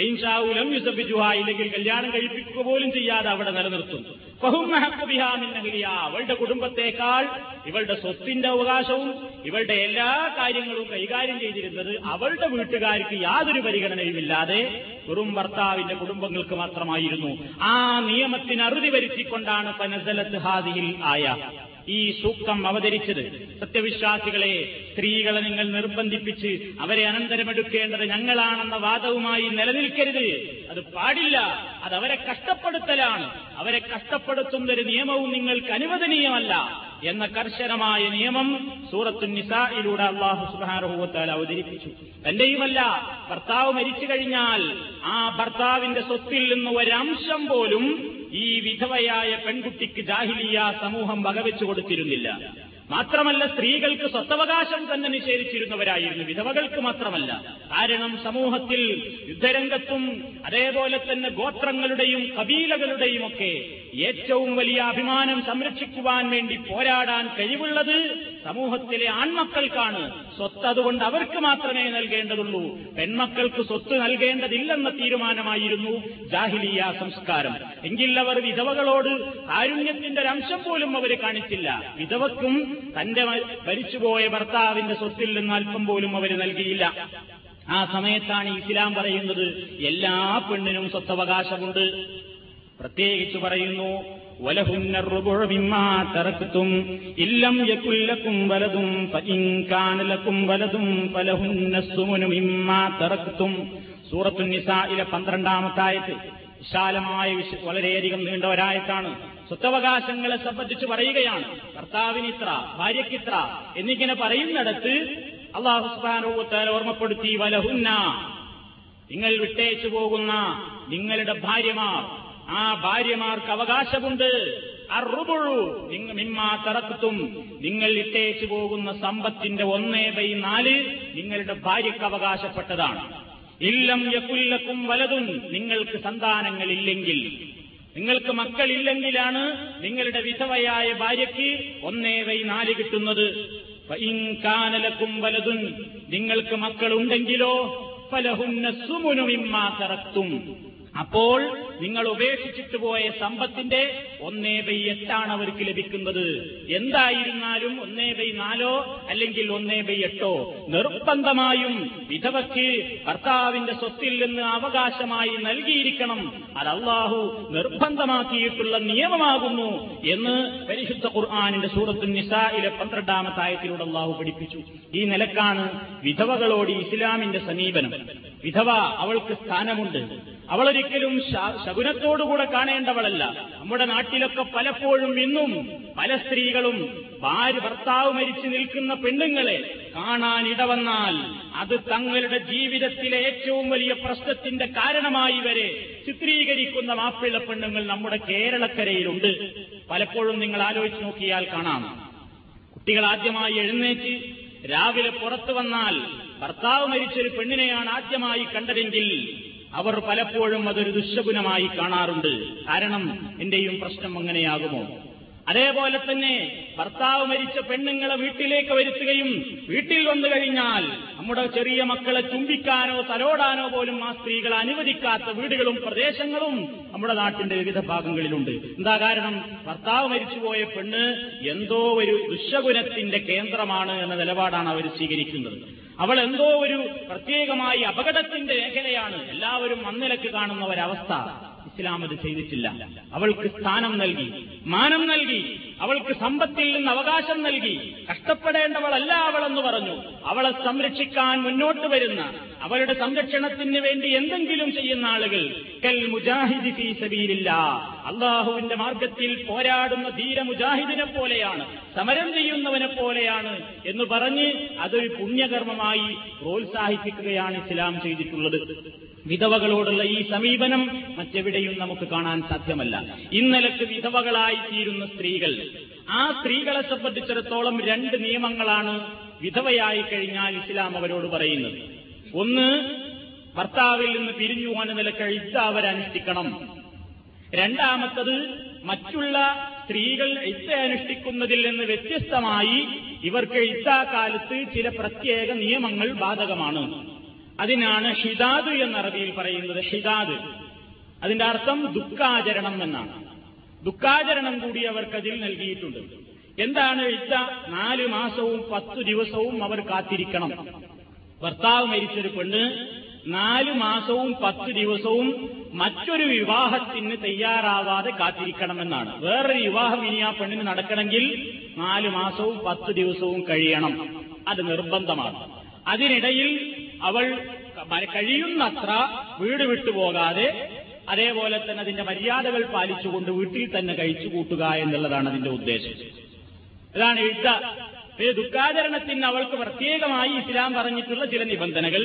ഐൻഷാവുലം യുസബിജുഹ ഇല്ലെങ്കിൽ കല്യാണം കഴിപ്പിക്കുക പോലും ചെയ്യാതെ അവിടെ നിലനിർത്തും. അവളുടെ കുടുംബത്തേക്കാൾ ഇവളുടെ സ്വത്തിന്റെ അവകാശവും ഇവളുടെ എല്ലാ കാര്യങ്ങളും കൈകാര്യം ചെയ്തിരുന്നത് അവളുടെ വീട്ടുകാർക്ക് യാതൊരു പരിഗണനയുമില്ലാതെ വെറും ഭർത്താവിന്റെ കുടുംബങ്ങൾക്ക് മാത്രമായിരുന്നു. ആ നിയമത്തിന് അറുതി വരുത്തിക്കൊണ്ടാണ് പനസലത്ത് ഹാദിയിൽ ആയ. ഈ സൂക്തം അവതരിച്ചത്. സത്യവിശ്വാസികളെ സ്ത്രീകളെ നിങ്ങൾ നിർബന്ധിപ്പിച്ച് അവരെ അനന്തരമെടുക്കേണ്ടത് ഞങ്ങളാണെന്ന വാദവുമായി നിലനിൽക്കരുത്. അത് പാടില്ല. അത് അവരെ കഷ്ടപ്പെടുത്തലാണ്. അവരെ കഷ്ടപ്പെടുത്തുന്ന ഒരു നിയമവും നിങ്ങൾക്ക് അനുവദനീയമല്ല. എന്ന കർശനമായ നിയമം സൂറത്തു നിസായിലൂടെ അള്ളാഹു സുബാനുഭവത്താൽ അവതരിപ്പിച്ചു. തന്റെയുമല്ല ഭർത്താവ് മരിച്ചു കഴിഞ്ഞാൽ ആ ഭർത്താവിന്റെ സ്വത്തിൽ നിന്ന് ഒരംശം പോലും ഈ വിധവയായ പെൺകുട്ടിക്ക് ജാഹിലിയ സമൂഹം വകവെച്ചു കൊടുത്തിരുന്നില്ല. മാത്രമല്ല സ്ത്രീകൾക്ക് സ്വത്തവകാശം തന്നെ നിഷേധിച്ചിരുന്നവരായിരുന്നു. വിധവകൾക്ക് മാത്രമല്ല. കാരണം സമൂഹത്തിൽ യുദ്ധരംഗത്തും അതേപോലെ തന്നെ ഗോത്രങ്ങളുടെയും കബീലകളുടെയും ഒക്കെ ഏറ്റവും വലിയ അഭിമാനം സംരക്ഷിക്കുവാൻ വേണ്ടി പോരാടാൻ കഴിവുള്ളത് സമൂഹത്തിലെ ആൺമക്കൾക്കാണ്. സ്വത്ത് അതുകൊണ്ട് അവർക്ക് മാത്രമേ നൽകേണ്ടതുള്ളൂ. പെൺമക്കൾക്ക് സ്വത്ത് നൽകേണ്ടതില്ലെന്ന തീരുമാനമായിരുന്നു ജാഹിലിയ സംസ്കാരം. എങ്കിൽ അവർ വിധവകളോട് കാരുണ്യത്തിന്റെ ഒരംശം പോലും അവർ കാണിച്ചില്ല. വിധവക്കും തന്റെ മരിച്ചുപോയ ഭർത്താവിന്റെ സ്വത്തിൽ നിന്ന് അല്പം പോലും അവർ നൽകിയില്ല. ആ സമയത്താണ് ഇസ്ലാം പറയുന്നത് എല്ലാ പെണ്ണിനും സ്വത്തവകാശമുണ്ട്. പ്രത്യേകിച്ച് പറയുന്നു നിസായിലെ പന്ത്രണ്ടാമത്തായത്ത് വിശാലമായ വിശ- വളരെയധികം നീണ്ട ഒരായത്താണ് സ്വത്തവകാശങ്ങളെ സംബന്ധിച്ച് പറയുകയാണ്. ഭർത്താവിന് ഇത്ര ഭാര്യയ്ക്ക് ഇത്ര എന്നിങ്ങനെ പറയുന്നിടത്ത് അള്ളാഹുസ്ബാനോത്താൽ ഓർമ്മപ്പെടുത്തി വലഹുന്ന നിങ്ങൾ വിട്ടേച്ചു പോകുന്ന നിങ്ങളുടെ ഭാര്യമാർ ആ ഭാര്യമാർക്ക് അവകാശമുണ്ട്. അറുപുഴു നിങ്ങൾ മിമ്മാ തറക്കത്തും. നിങ്ങൾ ഇട്ടേച്ചു പോകുന്ന സമ്പത്തിന്റെ ഒന്നേ ബൈ നാല് നിങ്ങളുടെ ഭാര്യയ്ക്ക് അവകാശപ്പെട്ടതാണ്. ഇല്ലം യക്കുല്ലക്കും വലതും നിങ്ങൾക്ക് സന്താനങ്ങളില്ലെങ്കിൽ. നിങ്ങൾക്ക് മക്കളില്ലെങ്കിലാണ് നിങ്ങളുടെ വിധവയായ ഭാര്യയ്ക്ക് ഒന്നേ വൈ നാല് കിട്ടുന്നത്. കാനലക്കും വലതും നിങ്ങൾക്ക് മക്കളുണ്ടെങ്കിലോ ഫലഹുന്ന സുമുനുമിമ്മാ തറക്തും അപ്പോൾ നിങ്ങൾ ഉപേക്ഷിച്ചിട്ട് പോയ സമ്പത്തിന്റെ ഒന്നേ ബൈ എട്ടാണ് അവർക്ക് ലഭിക്കുന്നത്. എന്തായിരുന്നാലും ഒന്നേ ബൈ നാലോ അല്ലെങ്കിൽ ഒന്നേ ബൈ എട്ടോ നിർബന്ധമായും വിധവയ്ക്ക് ഭർത്താവിന്റെ സ്വത്തിൽ നിന്ന് അവകാശമായി നൽകിയിരിക്കണം. അത് അള്ളാഹു നിർബന്ധമാക്കിയിട്ടുള്ള നിയമമാകുന്നു എന്ന് പരിശുദ്ധ ഖുർആാനിന്റെ സൂറത്തു നിസായിലെ പന്ത്രണ്ടാമത്തായത്തിലൂടെ അള്ളാഹു പഠിപ്പിച്ചു. ഈ നിലക്കാണ് വിധവകളോട് ഇസ്ലാമിന്റെ സമീപനം. വിധവ അവൾക്ക് സ്ഥാനമുണ്ട്. അവളൊരിക്കലും ശകുനത്തോടുകൂടെ കാണേണ്ടവളല്ല. നമ്മുടെ നാട്ടിലൊക്കെ പലപ്പോഴും ഇന്നും പല സ്ത്രീകളും ഭാര്യ ഭർത്താവ് മരിച്ചു നിൽക്കുന്ന പെണ്ണുങ്ങളെ കാണാൻ ഇടവന്നാൽ അത് തങ്ങളുടെ ജീവിതത്തിലെ ഏറ്റവും വലിയ പ്രശ്നത്തിന്റെ കാരണമായി വരെ ചിത്രീകരിക്കുന്ന മാപ്പിള്ള പെണ്ണുങ്ങൾ നമ്മുടെ കേരളക്കരയിലുണ്ട്. പലപ്പോഴും നിങ്ങൾ ആലോചിച്ച് നോക്കിയാൽ കാണാം. കുട്ടികൾ ആദ്യമായി എഴുന്നേറ്റ് രാവിലെ പുറത്തു വന്നാൽ ഭർത്താവ് മരിച്ചൊരു പെണ്ണിനെയാണ് ആദ്യമായി കണ്ടതെങ്കിൽ അവർ പലപ്പോഴും അതൊരു ദുശകുനമായി കാണാറുണ്ട്. കാരണം എന്റെയും പ്രശ്നം അങ്ങനെയാകുമോ? അതേപോലെ തന്നെ ഭർത്താവ് മരിച്ച പെണ്ണുങ്ങളെ വീട്ടിലേക്ക് വരുത്തുകയും വീട്ടിൽ വന്നു കഴിഞ്ഞാൽ നമ്മുടെ ചെറിയ മക്കളെ ചുംബിക്കാനോ തലോടാനോ പോലും ആ സ്ത്രീകൾ അനുവദിക്കാത്ത വീടുകളും പ്രദേശങ്ങളും നമ്മുടെ നാട്ടിന്റെ വിവിധ ഭാഗങ്ങളിലുണ്ട്. എന്താ കാരണം? ഭർത്താവ് മരിച്ചുപോയ പെണ്ണ് എന്തോ ഒരു ദുശകുനത്തിന്റെ കേന്ദ്രമാണ് എന്ന നിലപാടാണ് അവർ സ്വീകരിക്കുന്നത്. അവൾ എന്തോ ഒരു പ്രത്യേകമായി അപകടത്തിന്റെ മേഖലയാണ്. എല്ലാവരും അന്നിലക്ക് കാണുന്ന ഒരവസ്ഥ. ഇസ്ലാം അത് ചെയ്തിട്ടില്ല. അവൾക്ക് സ്ഥാനം നൽകി മാനം നൽകി അവൾക്ക് സമ്പത്തിൽ നിന്ന് അവകാശം നൽകി. കഷ്ടപ്പെടേണ്ടവളല്ല അവളെന്ന് പറഞ്ഞു. അവളെ സംരക്ഷിക്കാൻ മുന്നോട്ട് വരുന്ന അവളുടെ സംരക്ഷണത്തിന് വേണ്ടി എന്തെങ്കിലും ചെയ്യുന്ന ആളുകൾ കൽ മുജാഹിദി ഫീ സബീലില്ല. അള്ളാഹുവിന്റെ മാർഗത്തിൽ പോരാടുന്ന ധീര മുജാഹിദിനെ പോലെയാണ് സമരം ചെയ്യുന്നവനെ പോലെയാണ് എന്ന് പറഞ്ഞ് അതൊരു പുണ്യകർമ്മമായി പ്രോത്സാഹിപ്പിക്കുകയാണ് ഇസ്ലാം ചെയ്തിട്ടുള്ളത്. വിധവകളോടുള്ള ഈ സമീപനം മറ്റെവിടെയും നമുക്ക് കാണാൻ സാധ്യമല്ല. ഇന്നലക്ക് വിധവകളായി തീരുന്ന സ്ത്രീകൾ ആ സ്ത്രീകളെ സംബന്ധിച്ചിടത്തോളം രണ്ട് നിയമങ്ങളാണ് വിധവയായി കഴിഞ്ഞാൽ ഇസ്ലാം അവരോട് പറയുന്നത്. ഒന്ന് ഭർത്താവിൽ നിന്ന് പിരിഞ്ഞു പോകാൻ നിലയ്ക്ക് ഇദ്ദ അവരനുഷ്ഠിക്കണം രണ്ടാമത്തത് മറ്റുള്ള സ്ത്രീകൾ ഇത്ത അനുഷ്ഠിക്കുന്നതിൽ നിന്ന് വ്യത്യസ്തമായി ഇവർക്ക് ഇത്താക്കാലത്ത് ചില പ്രത്യേക നിയമങ്ങൾ ബാധകമാണ്. അതിനാണ് ഹിദാദ് എന്ന അറബിയിൽ പറയുന്നത് ഹിദാദ് അതിന്റെ അർത്ഥം ദുഃഖാചരണം എന്നാണ്. ദുഃഖാചരണം കൂടി അവർക്ക് അതിൽ നൽകിയിട്ടുണ്ട്. എന്താണ് ഇത്ത? നാല് മാസവും പത്തു ദിവസവും അവർ കാത്തിരിക്കണം. ഭർത്താവ് മരിച്ചൊരു പെണ്ണ് നാല് മാസവും പത്ത് ദിവസവും മറ്റൊരു വിവാഹത്തിന് തയ്യാറാവാതെ കാത്തിരിക്കണമെന്നാണ്. വേറൊരു വിവാഹം ഇനി ആ പെണ്ണിന് നടക്കണമെങ്കിൽ നാല് മാസവും പത്ത് ദിവസവും കഴിയണം. അത് നിർബന്ധമാണ്. അതിനിടയിൽ അവൾ കഴിയുന്നത്ര വീട് വിട്ടുപോകാതെ അതേപോലെ തന്നെ അതിന്റെ മര്യാദകൾ പാലിച്ചുകൊണ്ട് വീട്ടിൽ തന്നെ കഴിച്ചു കൂട്ടുക എന്നുള്ളതാണ് അതിന്റെ ഉദ്ദേശം. ഇതാണ് എഴുത്ത ഈ ദുഃഖാചരണത്തിന് അവൾക്ക് പ്രത്യേകമായി ഇസ്ലാം പറഞ്ഞിട്ടുള്ള ചില നിബന്ധനകൾ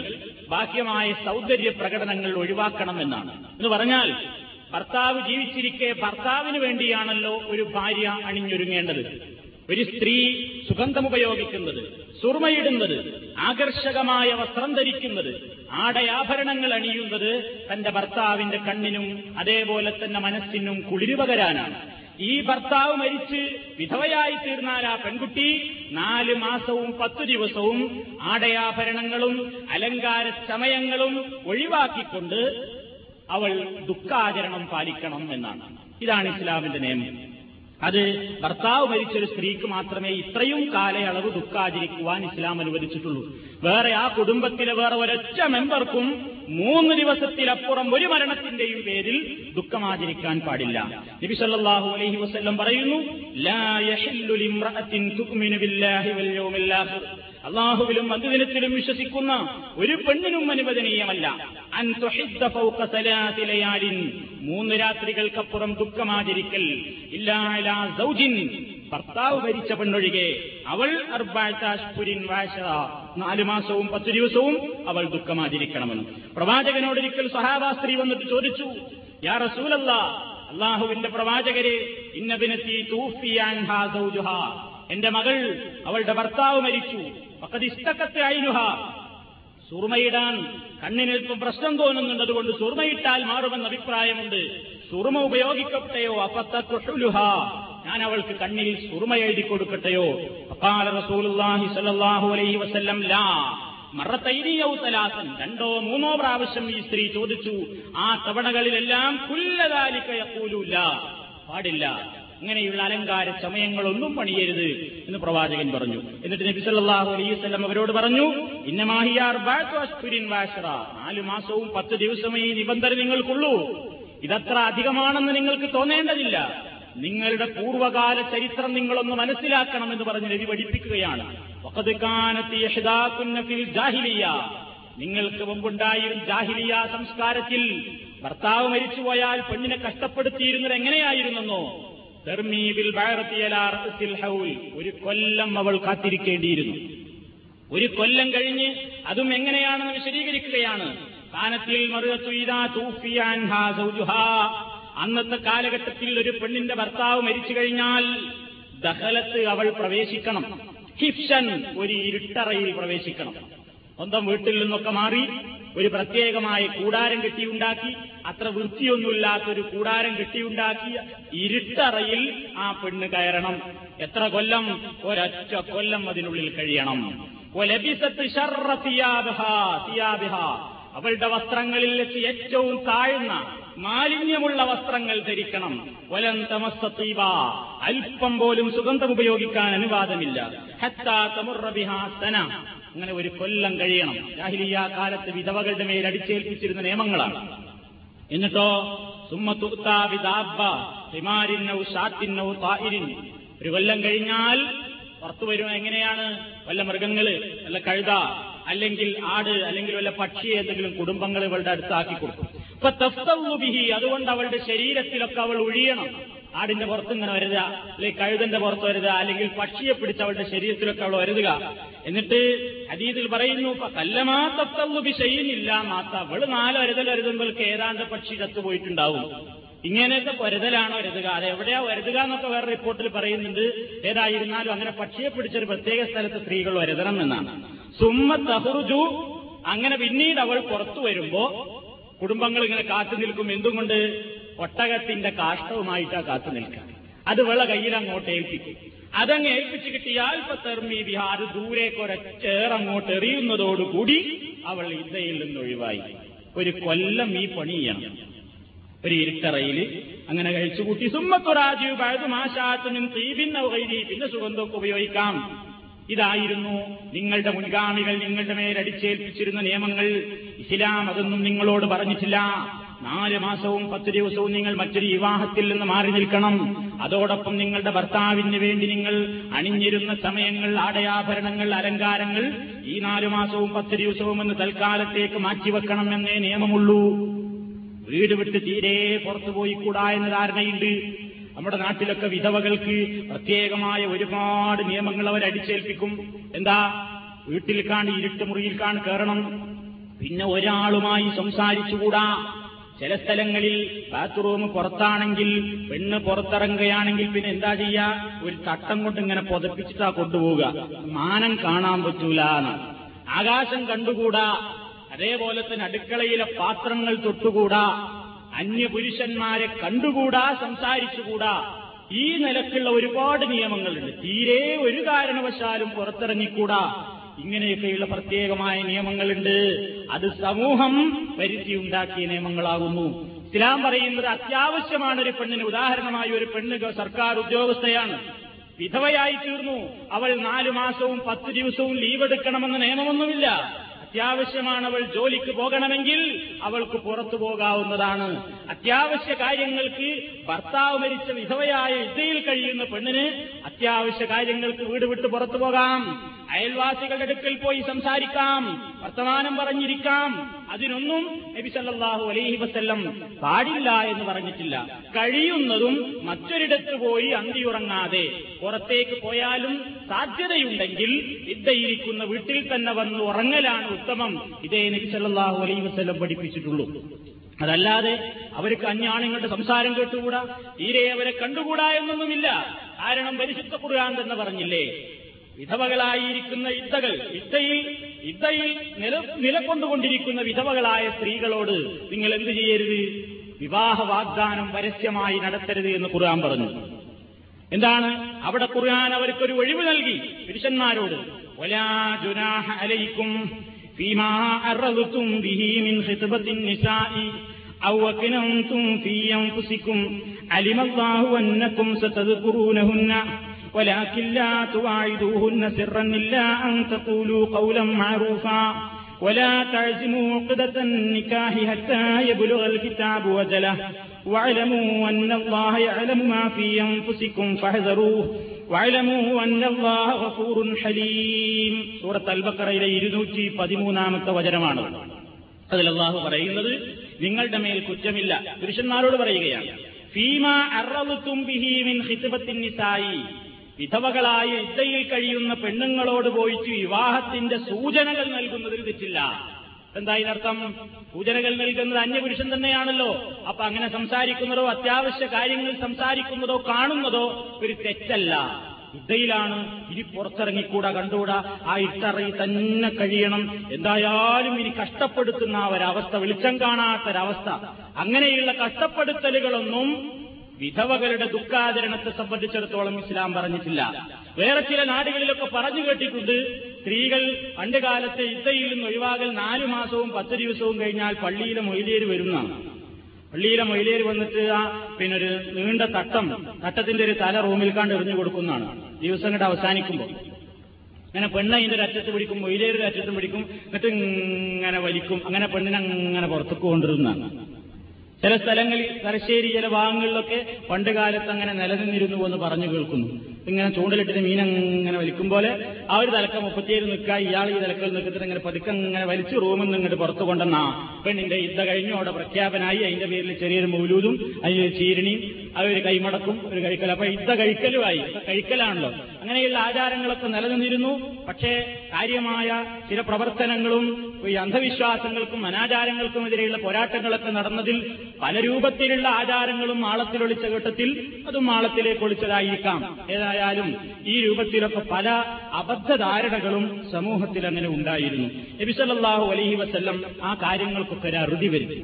ബാഹ്യമായ സൗന്ദര്യ പ്രകടനങ്ങൾ ഒഴിവാക്കണം എന്നാണ്. എന്ന് പറഞ്ഞാൽ ഭർത്താവ് ജീവിച്ചിരിക്കെ ഭർത്താവിന് വേണ്ടിയാണല്ലോ ഒരു ഭാര്യ അണിഞ്ഞൊരുങ്ങേണ്ടത്. ഒരു സ്ത്രീ സുഗന്ധമുപയോഗിക്കുന്നത് സുർമയിടുന്നത് ആകർഷകമായ വസ്ത്രം ധരിക്കുന്നത് ആടയാഭരണങ്ങൾ അണിയുന്നത് തന്റെ ഭർത്താവിന്റെ കണ്ണിനും അതേപോലെ തന്നെ മനസ്സിനും കുളിരു പകരാനാണ്. ഈ ഭർത്താവ് മരിച്ച് വിധവയായി തീർന്നാൽ ആ പെൺകുട്ടി. നാല് മാസവും പത്തു ദിവസവും ആടയാഭരണങ്ങളും അലങ്കാര സമയങ്ങളും ഒഴിവാക്കിക്കൊണ്ട് അവൾ ദുഃഖാചരണം പാലിക്കണം എന്നാണ്. ഇതാണ് ഇസ്ലാമിന്റെ നിയമം. അത് ഭർത്താവ് മരിച്ചൊരു സ്ത്രീക്ക് മാത്രമേ ഇത്രയും കാലയളവ് ദുഃഖാചരിക്കുവാൻ ഇസ്ലാം അനുവദിച്ചിട്ടുള്ളൂ. വേറെ ആ കുടുംബത്തിലെ വേറെ ഒരൊറ്റ മെമ്പർക്കും മൂന്ന് ദിവസത്തിലപ്പുറം ഒരു മരണത്തിന്റെയും പേരിൽ ദുഃഖമാചരിക്കാൻ പാടില്ല. നബി സല്ലല്ലാഹു അലൈഹി വസല്ലം പറയുന്നു ലാ യഹില്ലു ലിംറഅത്തിൻ തുഅ്മിനു ബില്ലാഹി വൽ യൗമിൽ ആഖിർ. അള്ളാഹുവിലും അന്ത്യദിനത്തിലും വിശ്വസിക്കുന്ന ഒരു പെണ്ണിനും അനുവദനീയമല്ല. മൂന്ന് രാത്രികൾക്കപ്പുറം ദുഃഖമാചരിക്കൽ. ഇല്ലാ അലാ സൗജിൻ. ഭർത്താവ് ഭരിച്ച പെണ്ണൊഴികെ അവൾ അർബാഴ്ത്താഷ്പുരിൻ വാശ നാലു മാസവും പത്തു ദിവസവും അവൾ ദുഃഖമാചരിക്കണമെന്ന്. പ്രവാചകനോടൊരിക്കൽ സഹാബാ സ്ത്രീ വന്നിട്ട് ചോദിച്ചു യാ റസൂലല്ല അള്ളാഹുവിന്റെ പ്രവാചകരെ ഇന്നബിനെത്തി തൂഫിയാൻ ഹാ സൗജുഹ. എന്റെ മകൾ അവളുടെ ഭർത്താവ് മരിച്ചു. പക്കതിഷ്ടക്കത്തെ അയിനുഹ. സുറുമയിടാൻ കണ്ണിനിൽപ്പം പ്രശ്നം തോന്നുന്നുണ്ട് അതുകൊണ്ട് സുറുമയിട്ടാൽ മാറുമെന്ന അഭിപ്രായമുണ്ട്. സുറുമ ഉപയോഗിക്കട്ടെയോ? അപ്പത്ത ഞാൻ അവൾക്ക് കണ്ണിൽ സുറുമ എഴുതി കൊടുക്കട്ടെയോ? അപ്പാല അലൈഹി വസല്ലം ലാ. രണ്ടോ മൂന്നോ പ്രാവശ്യം ഈ സ്ത്രീ ചോദിച്ചു ആ തവണകളിലെല്ലാം കുല്ലതാലിക്ക യഖൂലുല്ല പാടില്ല. ഇങ്ങനെയുള്ള അലങ്കാര സമയങ്ങളൊന്നും പണിയരുത് എന്ന് പ്രവാചകൻ പറഞ്ഞു. എന്നിട്ട് നബി സല്ലല്ലാഹു അലൈഹി വസല്ലം അവരോട് പറഞ്ഞു നാലു മാസവും പത്ത് ദിവസമേ ഈ നിബന്ധന നിങ്ങൾക്കുള്ളൂ. ഇതത്ര അധികമാണെന്ന് നിങ്ങൾക്ക് തോന്നേണ്ടതില്ല. നിങ്ങളുടെ പൂർവകാല ചരിത്രം നിങ്ങളൊന്ന് മനസ്സിലാക്കണം എന്ന് പറഞ്ഞ് രവി പഠിപ്പിക്കുകയാണ്. നിങ്ങൾക്ക് മുമ്പുണ്ടായിരുന്ന ജാഹിലിയ സംസ്കാരത്തിൽ ഭർത്താവ് മരിച്ചുപോയാൽ പെണ്ണിനെ കഷ്ടപ്പെടുത്തിയിരുന്നത് എങ്ങനെയായിരുന്നെന്നോ? ഒരു കൊല്ലം അവൾ കാത്തിരിക്കേണ്ടിയിരുന്നു. ഒരു കൊല്ലം കഴിഞ്ഞ് അതും എങ്ങനെയാണെന്ന് വിശദീകരിക്കുകയാണ്. കാനത്തിൽ അന്നത്തെ കാലഘട്ടത്തിൽ ഒരു പെണ്ണിന്റെ ഭർത്താവ് മരിച്ചു കഴിഞ്ഞാൽ ദഹലത്ത് അവൾ പ്രവേശിക്കണം. ഹിപ്ഷൻ ഒരു ഇരുട്ടറയിൽ പ്രവേശിക്കണം. സ്വന്തം വീട്ടിൽ നിന്നൊക്കെ മാറി ഒരു പ്രത്യേകമായ കൂടാരം കെട്ടിയുണ്ടാക്കി അത്ര വൃത്തിയൊന്നുമില്ലാത്തൊരു കൂടാരം കെട്ടിയുണ്ടാക്കി ഇരുട്ടറയിൽ ആ പെണ്ണ് കയറണം. എത്ര കൊല്ലം? ഒരൊറ്റ കൊല്ലം അതിനുള്ളിൽ കഴിയണം. അവളുടെ വസ്ത്രങ്ങളിൽ വെച്ച് ഏറ്റവും താഴ്ന്ന മാലിന്യമുള്ള വസ്ത്രങ്ങൾ ധരിക്കണം. വലം തമസ്തീവ അല്പം പോലും സുഗന്ധം ഉപയോഗിക്കാൻ അനുവാദമില്ല. അങ്ങനെ ഒരു കൊല്ലം കഴിയണം. ജാഹിലിയ കാലത്ത് വിധവകളുടെ മേൽ അടിച്ചേൽപ്പിച്ചിരുന്ന നിയമങ്ങളാണ്. എന്നിട്ടോ തായിരിൻ ഒരു കൊല്ലം കഴിഞ്ഞാൽ പുറത്തു വരും എങ്ങനെയാണ്? വല്ല മൃഗങ്ങൾ വല്ല കഴുത അല്ലെങ്കിൽ ആട് അല്ലെങ്കിൽ വല്ല പക്ഷി ഏതെങ്കിലും കുടുംബങ്ങൾ ഇവളുടെ അടുത്താക്കി കൊടുക്കും. അപ്പൊ തഫ്തബിഹി അതുകൊണ്ട് അവളുടെ ശരീരത്തിലൊക്കെ അവൾ ഒഴിയണം ആടിന്റെ പുറത്ത് ഇങ്ങനെ വരുക അല്ലെങ്കിൽ കഴുതന്റെ പുറത്ത് വരുക അല്ലെങ്കിൽ പക്ഷിയെ പിടിച്ച് അവളുടെ ശരീരത്തിലൊക്കെ അവൾ വരുതുക എന്നിട്ട് അതീതിൽ പറയുന്നു കല്ലമാ തത്തവുബി ചെയ്യുന്നില്ല മാത്ത. അവൾ നാല് വരുതൽ വരുതുമ്പോൾക്ക് ഏതാണ്ട് പക്ഷി പോയിട്ടുണ്ടാവും. ഇങ്ങനെയൊക്കെ വരുതലാണോ വരുതുക. അത് എവിടെയാ വരുതുക എന്നൊക്കെ വേറെ റിപ്പോർട്ടിൽ പറയുന്നുണ്ട്. ഏതായിരുന്നാലും അങ്ങനെ പക്ഷിയെ പിടിച്ചൊരു പ്രത്യേക സ്ഥലത്ത് സ്ത്രീകൾ വരുതണം എന്നാണ്. സുമ്മ തഹുറുജു. അങ്ങനെ പിന്നീട് അവൾ പുറത്തു വരുമ്പോ കുടുംബങ്ങൾ ഇങ്ങനെ കാത്തു നിൽക്കും. എന്തുകൊണ്ട്? ഒട്ടകത്തിന്റെ കാഷ്ടവുമായിട്ടാ കാത്തു നിൽക്കുക. അത് വെള്ള കയ്യിൽ അങ്ങോട്ട് ഏൽപ്പിക്കും. അതങ്ങ് ഏൽപ്പിച്ചു കിട്ടിയാൽ തെർമി വിഹാർ ദൂരേക്കൊരച്ചേറങ്ങോട്ട് എറിയുന്നതോടുകൂടി അവൾ ഇതയിൽ നിന്ന് ഒഴിവായി. ഒരു കൊല്ലം ഈ പണിയാണ് ഒരു ഇരുട്ടറയിൽ അങ്ങനെ കഴിച്ചുകൂട്ടി കൂട്ടി. പഴുതു മാശാത്തുനും തീപിന്ന വൈരി പിന്നെ സുഗന്ധമൊക്കെ ഉപയോഗിക്കാം. ഇതായിരുന്നു നിങ്ങളുടെ മുൻഗാമികൾ നിങ്ങളുടെ മേലടിച്ചേൽപ്പിച്ചിരുന്ന നിയമങ്ങൾ. ഇസ്ലാം അതൊന്നും നിങ്ങളോട് പറഞ്ഞിട്ടില്ല. നാല് മാസവും പത്ത് ദിവസവും നിങ്ങൾ മറ്റൊരു വിവാഹത്തിൽ നിന്ന് മാറി നിൽക്കണം. അതോടൊപ്പം നിങ്ങളുടെ ഭർത്താവിന് വേണ്ടി നിങ്ങൾ അണിഞ്ഞിരുന്ന സമയങ്ങൾ ആടയാഭരണങ്ങൾ അലങ്കാരങ്ങൾ ഈ നാലു മാസവും പത്ത് ദിവസവും എന്ന് തൽക്കാലത്തേക്ക് മാറ്റിവെക്കണം എന്നേ നിയമമുള്ളൂ. വീട് വിട്ട് തീരെ പുറത്തു പോയിക്കൂടാ എന്ന ധാരണയുണ്ട്. നമ്മുടെ നാട്ടിലൊക്കെ വിധവകൾക്ക് പ്രത്യേകമായ ഒരുപാട് നിയമങ്ങൾ അവർ അടിച്ചേൽപ്പിക്കും. എന്താ? വീട്ടിൽ കാണി ഇരുട്ട് മുറിയിൽ കാണി കയറണം പിന്നെ ഒരാളുമായി സംസാരിച്ചുകൂടാ. ചില സ്ഥലങ്ങളിൽ ബാത്റൂം പുറത്താണെങ്കിൽ പെണ്ണ് പുറത്തിറങ്ങുകയാണെങ്കിൽ പിന്നെ എന്താ ചെയ്യാ? ഒരു തട്ടം കൊണ്ട് ഇങ്ങനെ പുതപ്പിച്ചിട്ടാ കൊണ്ടുപോവുക. മാനം കാണാൻ പറ്റൂല ആകാശം കണ്ടുകൂടാ. അതേപോലെ തന്നെ അടുക്കളയിലെ പാത്രങ്ങൾ തൊട്ടുകൂടാ. അന്യപുരുഷന്മാരെ കണ്ടുകൂടാ സംസാരിച്ചുകൂടാ. ഈ നിലക്കുള്ള ഒരുപാട് നിയമങ്ങളുണ്ട്. തീരെ ഒരു കാരണവശാലും പുറത്തിറങ്ങിക്കൂടാ. ഇങ്ങനെയൊക്കെയുള്ള പ്രത്യേകമായ നിയമങ്ങളുണ്ട്. അത് സമൂഹം വരുത്തിയുണ്ടാക്കിയ നിയമങ്ങളാകുന്നു. ഇസ്ലാം പറയുന്നത് അത്യാവശ്യമാണ് ഒരു പെണ്ണിന്. ഉദാഹരണമായി ഒരു പെണ്ണ് സർക്കാർ ഉദ്യോഗസ്ഥയാണ്. വിധവയായി തീർന്നു. അവൾ നാലു മാസവും പത്ത് ദിവസവും ലീവ് എടുക്കണമെന്ന് നിയമമൊന്നുമില്ല. അത്യാവശ്യമാണ് അവൾ ജോലിക്ക് പോകണമെങ്കിൽ അവൾക്ക് പുറത്തു പോകാവുന്നതാണ്. അത്യാവശ്യ കാര്യങ്ങൾക്ക് ഭർത്താവ് മരിച്ച വിധവയായ ഇതയിൽ കഴിയുന്ന പെണ്ണിന് അത്യാവശ്യ കാര്യങ്ങൾക്ക് വീട് വിട്ട് പുറത്തു പോകാം. അയൽവാസികളുടെ അടുക്കൽ പോയി സംസാരിക്കാം. വർത്തമാനം പറഞ്ഞിരിക്കാം. അതിനൊന്നും നബി സല്ലാഹു അലൈഹി വസ്ല്ലം പാടില്ല എന്ന് പറഞ്ഞിട്ടില്ല. കഴിയുന്നതും മറ്റൊരിടത്ത് പോയി അന്തിയുറങ്ങാതെ പുറത്തേക്ക് പോയാലും സാധ്യതയുണ്ടെങ്കിൽ വിദ്യയിരിക്കുന്ന വീട്ടിൽ തന്നെ വന്ന് ഉറങ്ങലാണ് ഉത്തമം. ഇതേ നബി സല്ലാഹു അലൈഹി വസ്ല്ലം പഠിപ്പിച്ചിട്ടുള്ളൂ. അതല്ലാതെ അവർക്ക് അന്യാണുങ്ങളുടെ സംസാരം കേട്ടുകൂടാ? തീരെ അവരെ കണ്ടുകൂടാ എന്നൊന്നുമില്ല. കാരണം പരിശുദ്ധ ഖുർആൻ തന്നെ പറഞ്ഞില്ലേ വിധവകളായിരിക്കുന്ന ഇദ്ദകൾ ഇദ്ദയിൽ ഇദ്ദയിൽ നില നിലകൊണ്ടുകൊണ്ടിരിക്കുന്ന വിധവകളായ സ്ത്രീകളോട് നിങ്ങൾ എന്ത് ചെയ്യരുത് വിവാഹ വാഗ്ദാനം പരസ്യമായി നടത്തരുത് എന്ന് ഖുർആൻ പറഞ്ഞു എന്താണ് അവിടെ ഖുർആൻ അവർക്കൊരു ഒഴിവ് നൽകി പുരുഷന്മാരോട് വലാ ജുനാഹ അലൈക്കും فيما أرضتم به من خطبة النساء أو أكننتم في أنفسكم علم الله أنكم ستذكرونهن ولكن لا تواعدوهن سرا إلا أن تقولوا قولا معروفا ولا تعزموا عقدة النكاح حتى يبلغ الكتاب وجله واعلموا أن الله يعلم ما في أنفسكم فاحذروه واعلموا أن الله غفور حليم സൂറത്ത് അൽബക്കറയിലെ ഇരുന്നൂറ്റി പതിമൂന്നാമത്തെ വചനമാണ് അതിൽ അള്ളാഹു പറയുന്നത് നിങ്ങളുടെ മേൽ കുറ്റമില്ല പുരുഷന്മാരോട് പറയുകയാണ് ഫീമ അറവുത്തും ബിഹീമിൻ ഹിതബത്തിൻ നിസായി വിധവകളായ ഇദ്ദയിൽ കഴിയുന്ന പെണ്ണുങ്ങളോട് പോയിട്ട് വിവാഹത്തിന്റെ സൂചനകൾ നൽകുന്നതിൽ തെറ്റില്ല. എന്താ ഇതിനർത്ഥം സൂചനകൾ നൽകുന്നത് അന്യപുരുഷൻ തന്നെയാണല്ലോ. അപ്പൊ അങ്ങനെ സംസാരിക്കുന്നതോ അത്യാവശ്യ കാര്യങ്ങൾ സംസാരിക്കുന്നതോ കാണുന്നതോ ഒരു തെറ്റല്ല. യുദ്ധയിലാണ് ഇനി പുറത്തിറങ്ങിക്കൂടാ കണ്ടുകൂടാ? ആ ഇട്ടറയിൽ തന്നെ കഴിയണം. എന്തായാലും ഇനി കഷ്ടപ്പെടുത്തുന്ന ആ ഒരവസ്ഥ വെളിച്ചം കാണാത്തൊരവസ്ഥ. അങ്ങനെയുള്ള കഷ്ടപ്പെടുത്തലുകളൊന്നും വിധവകളുടെ ദുഃഖാചരണത്തെ സംബന്ധിച്ചിടത്തോളം ഇസ്ലാം പറഞ്ഞിട്ടില്ല. വേറെ ചില നാടുകളിലൊക്കെ പറഞ്ഞു കേട്ടിട്ടുണ്ട് സ്ത്രീകൾ പണ്ട് കാലത്തെ ഇത്തയിൽ നിന്ന് ഒഴിവാകൽ നാലു മാസവും പത്ത് ദിവസവും കഴിഞ്ഞാൽ പള്ളിയിലെ മൊയിലേര് വരുന്നതാണ്. പള്ളിയിലെ മൊയിലേര് വന്നിട്ട് ആ പിന്നെ ഒരു നീണ്ട തട്ടം തട്ടത്തിന്റെ ഒരു തല റൂമിൽ കണ്ട് എറിഞ്ഞു കൊടുക്കുന്നതാണ്. ദിവസം കണ്ട് അവസാനിക്കുമ്പോൾ. അങ്ങനെ പെണ്ണ് അതിന്റെ അറ്റത്ത് പിടിക്കും മൊയിലേരുടെ അറ്റത്തും പിടിക്കും എന്നിട്ട് ഇങ്ങനെ വലിക്കും അങ്ങനെ പെണ്ണിനെ അങ്ങനെ പുറത്തേക്ക് കൊണ്ടിരുന്നതാണ് ചില സ്ഥലങ്ങളിൽ തലശ്ശേരി ചില ഭാഗങ്ങളിലൊക്കെ പണ്ട് കാലത്ത് അങ്ങനെ നിലനിന്നിരുന്നു എന്ന് പറഞ്ഞു കേൾക്കുന്നു. ഇങ്ങനെ ചൂണ്ടലിട്ടിട്ട് മീൻ അങ്ങനെ വലിക്കും പോലെ ആ ഒരു തലക്ക മുപ്പത്തിയേഴ് നിൽക്കുക ഇയാൾ ഈ തലക്കൽ നിൽക്കത്തിന് ഇങ്ങനെ പതുക്കെ ഇങ്ങനെ വലിച്ച് റൂമിൽ നിന്ന് ഇങ്ങോട്ട് പുറത്തു കൊണ്ടെന്നാ പെണ്ണിന്റെ യുദ്ധ കഴിഞ്ഞു അവിടെ പ്രഖ്യാപനായി. അതിന്റെ പേരിൽ ചെറിയൊരു മൗലൂദും അതിന് ചീരണിയും അതൊരു കൈമടക്കും ഒരു കഴിക്കൽ. അപ്പൊ ഇത്ത കഴിക്കലുമായി കഴിക്കലാണല്ലോ. അങ്ങനെയുള്ള ആചാരങ്ങളൊക്കെ നിലനിന്നിരുന്നു. പക്ഷേ കാര്യമായ ചില പ്രവർത്തനങ്ങളും ഈ അന്ധവിശ്വാസങ്ങൾക്കും അനാചാരങ്ങൾക്കും അനാചാരങ്ങൾക്കുമെതിരെയുള്ള പോരാട്ടങ്ങളൊക്കെ നടന്നതിൽ പല രൂപത്തിലുള്ള ആചാരങ്ങളും മാളത്തിലൊളിച്ച ഘട്ടത്തിൽ അതും മാളത്തിലേക്ക് ഒളിച്ചതായിരിക്കാം. ഏതായാലും ഈ രൂപത്തിലൊക്കെ പല അബദ്ധധാരണകളും സമൂഹത്തിൽ അങ്ങനെ ഉണ്ടായിരുന്നു. നബിസല്ലാഹു അലഹി വസ്ല്ലം ആ കാര്യങ്ങൾക്കൊക്കെ ഒരു അറുതി വരുത്തി.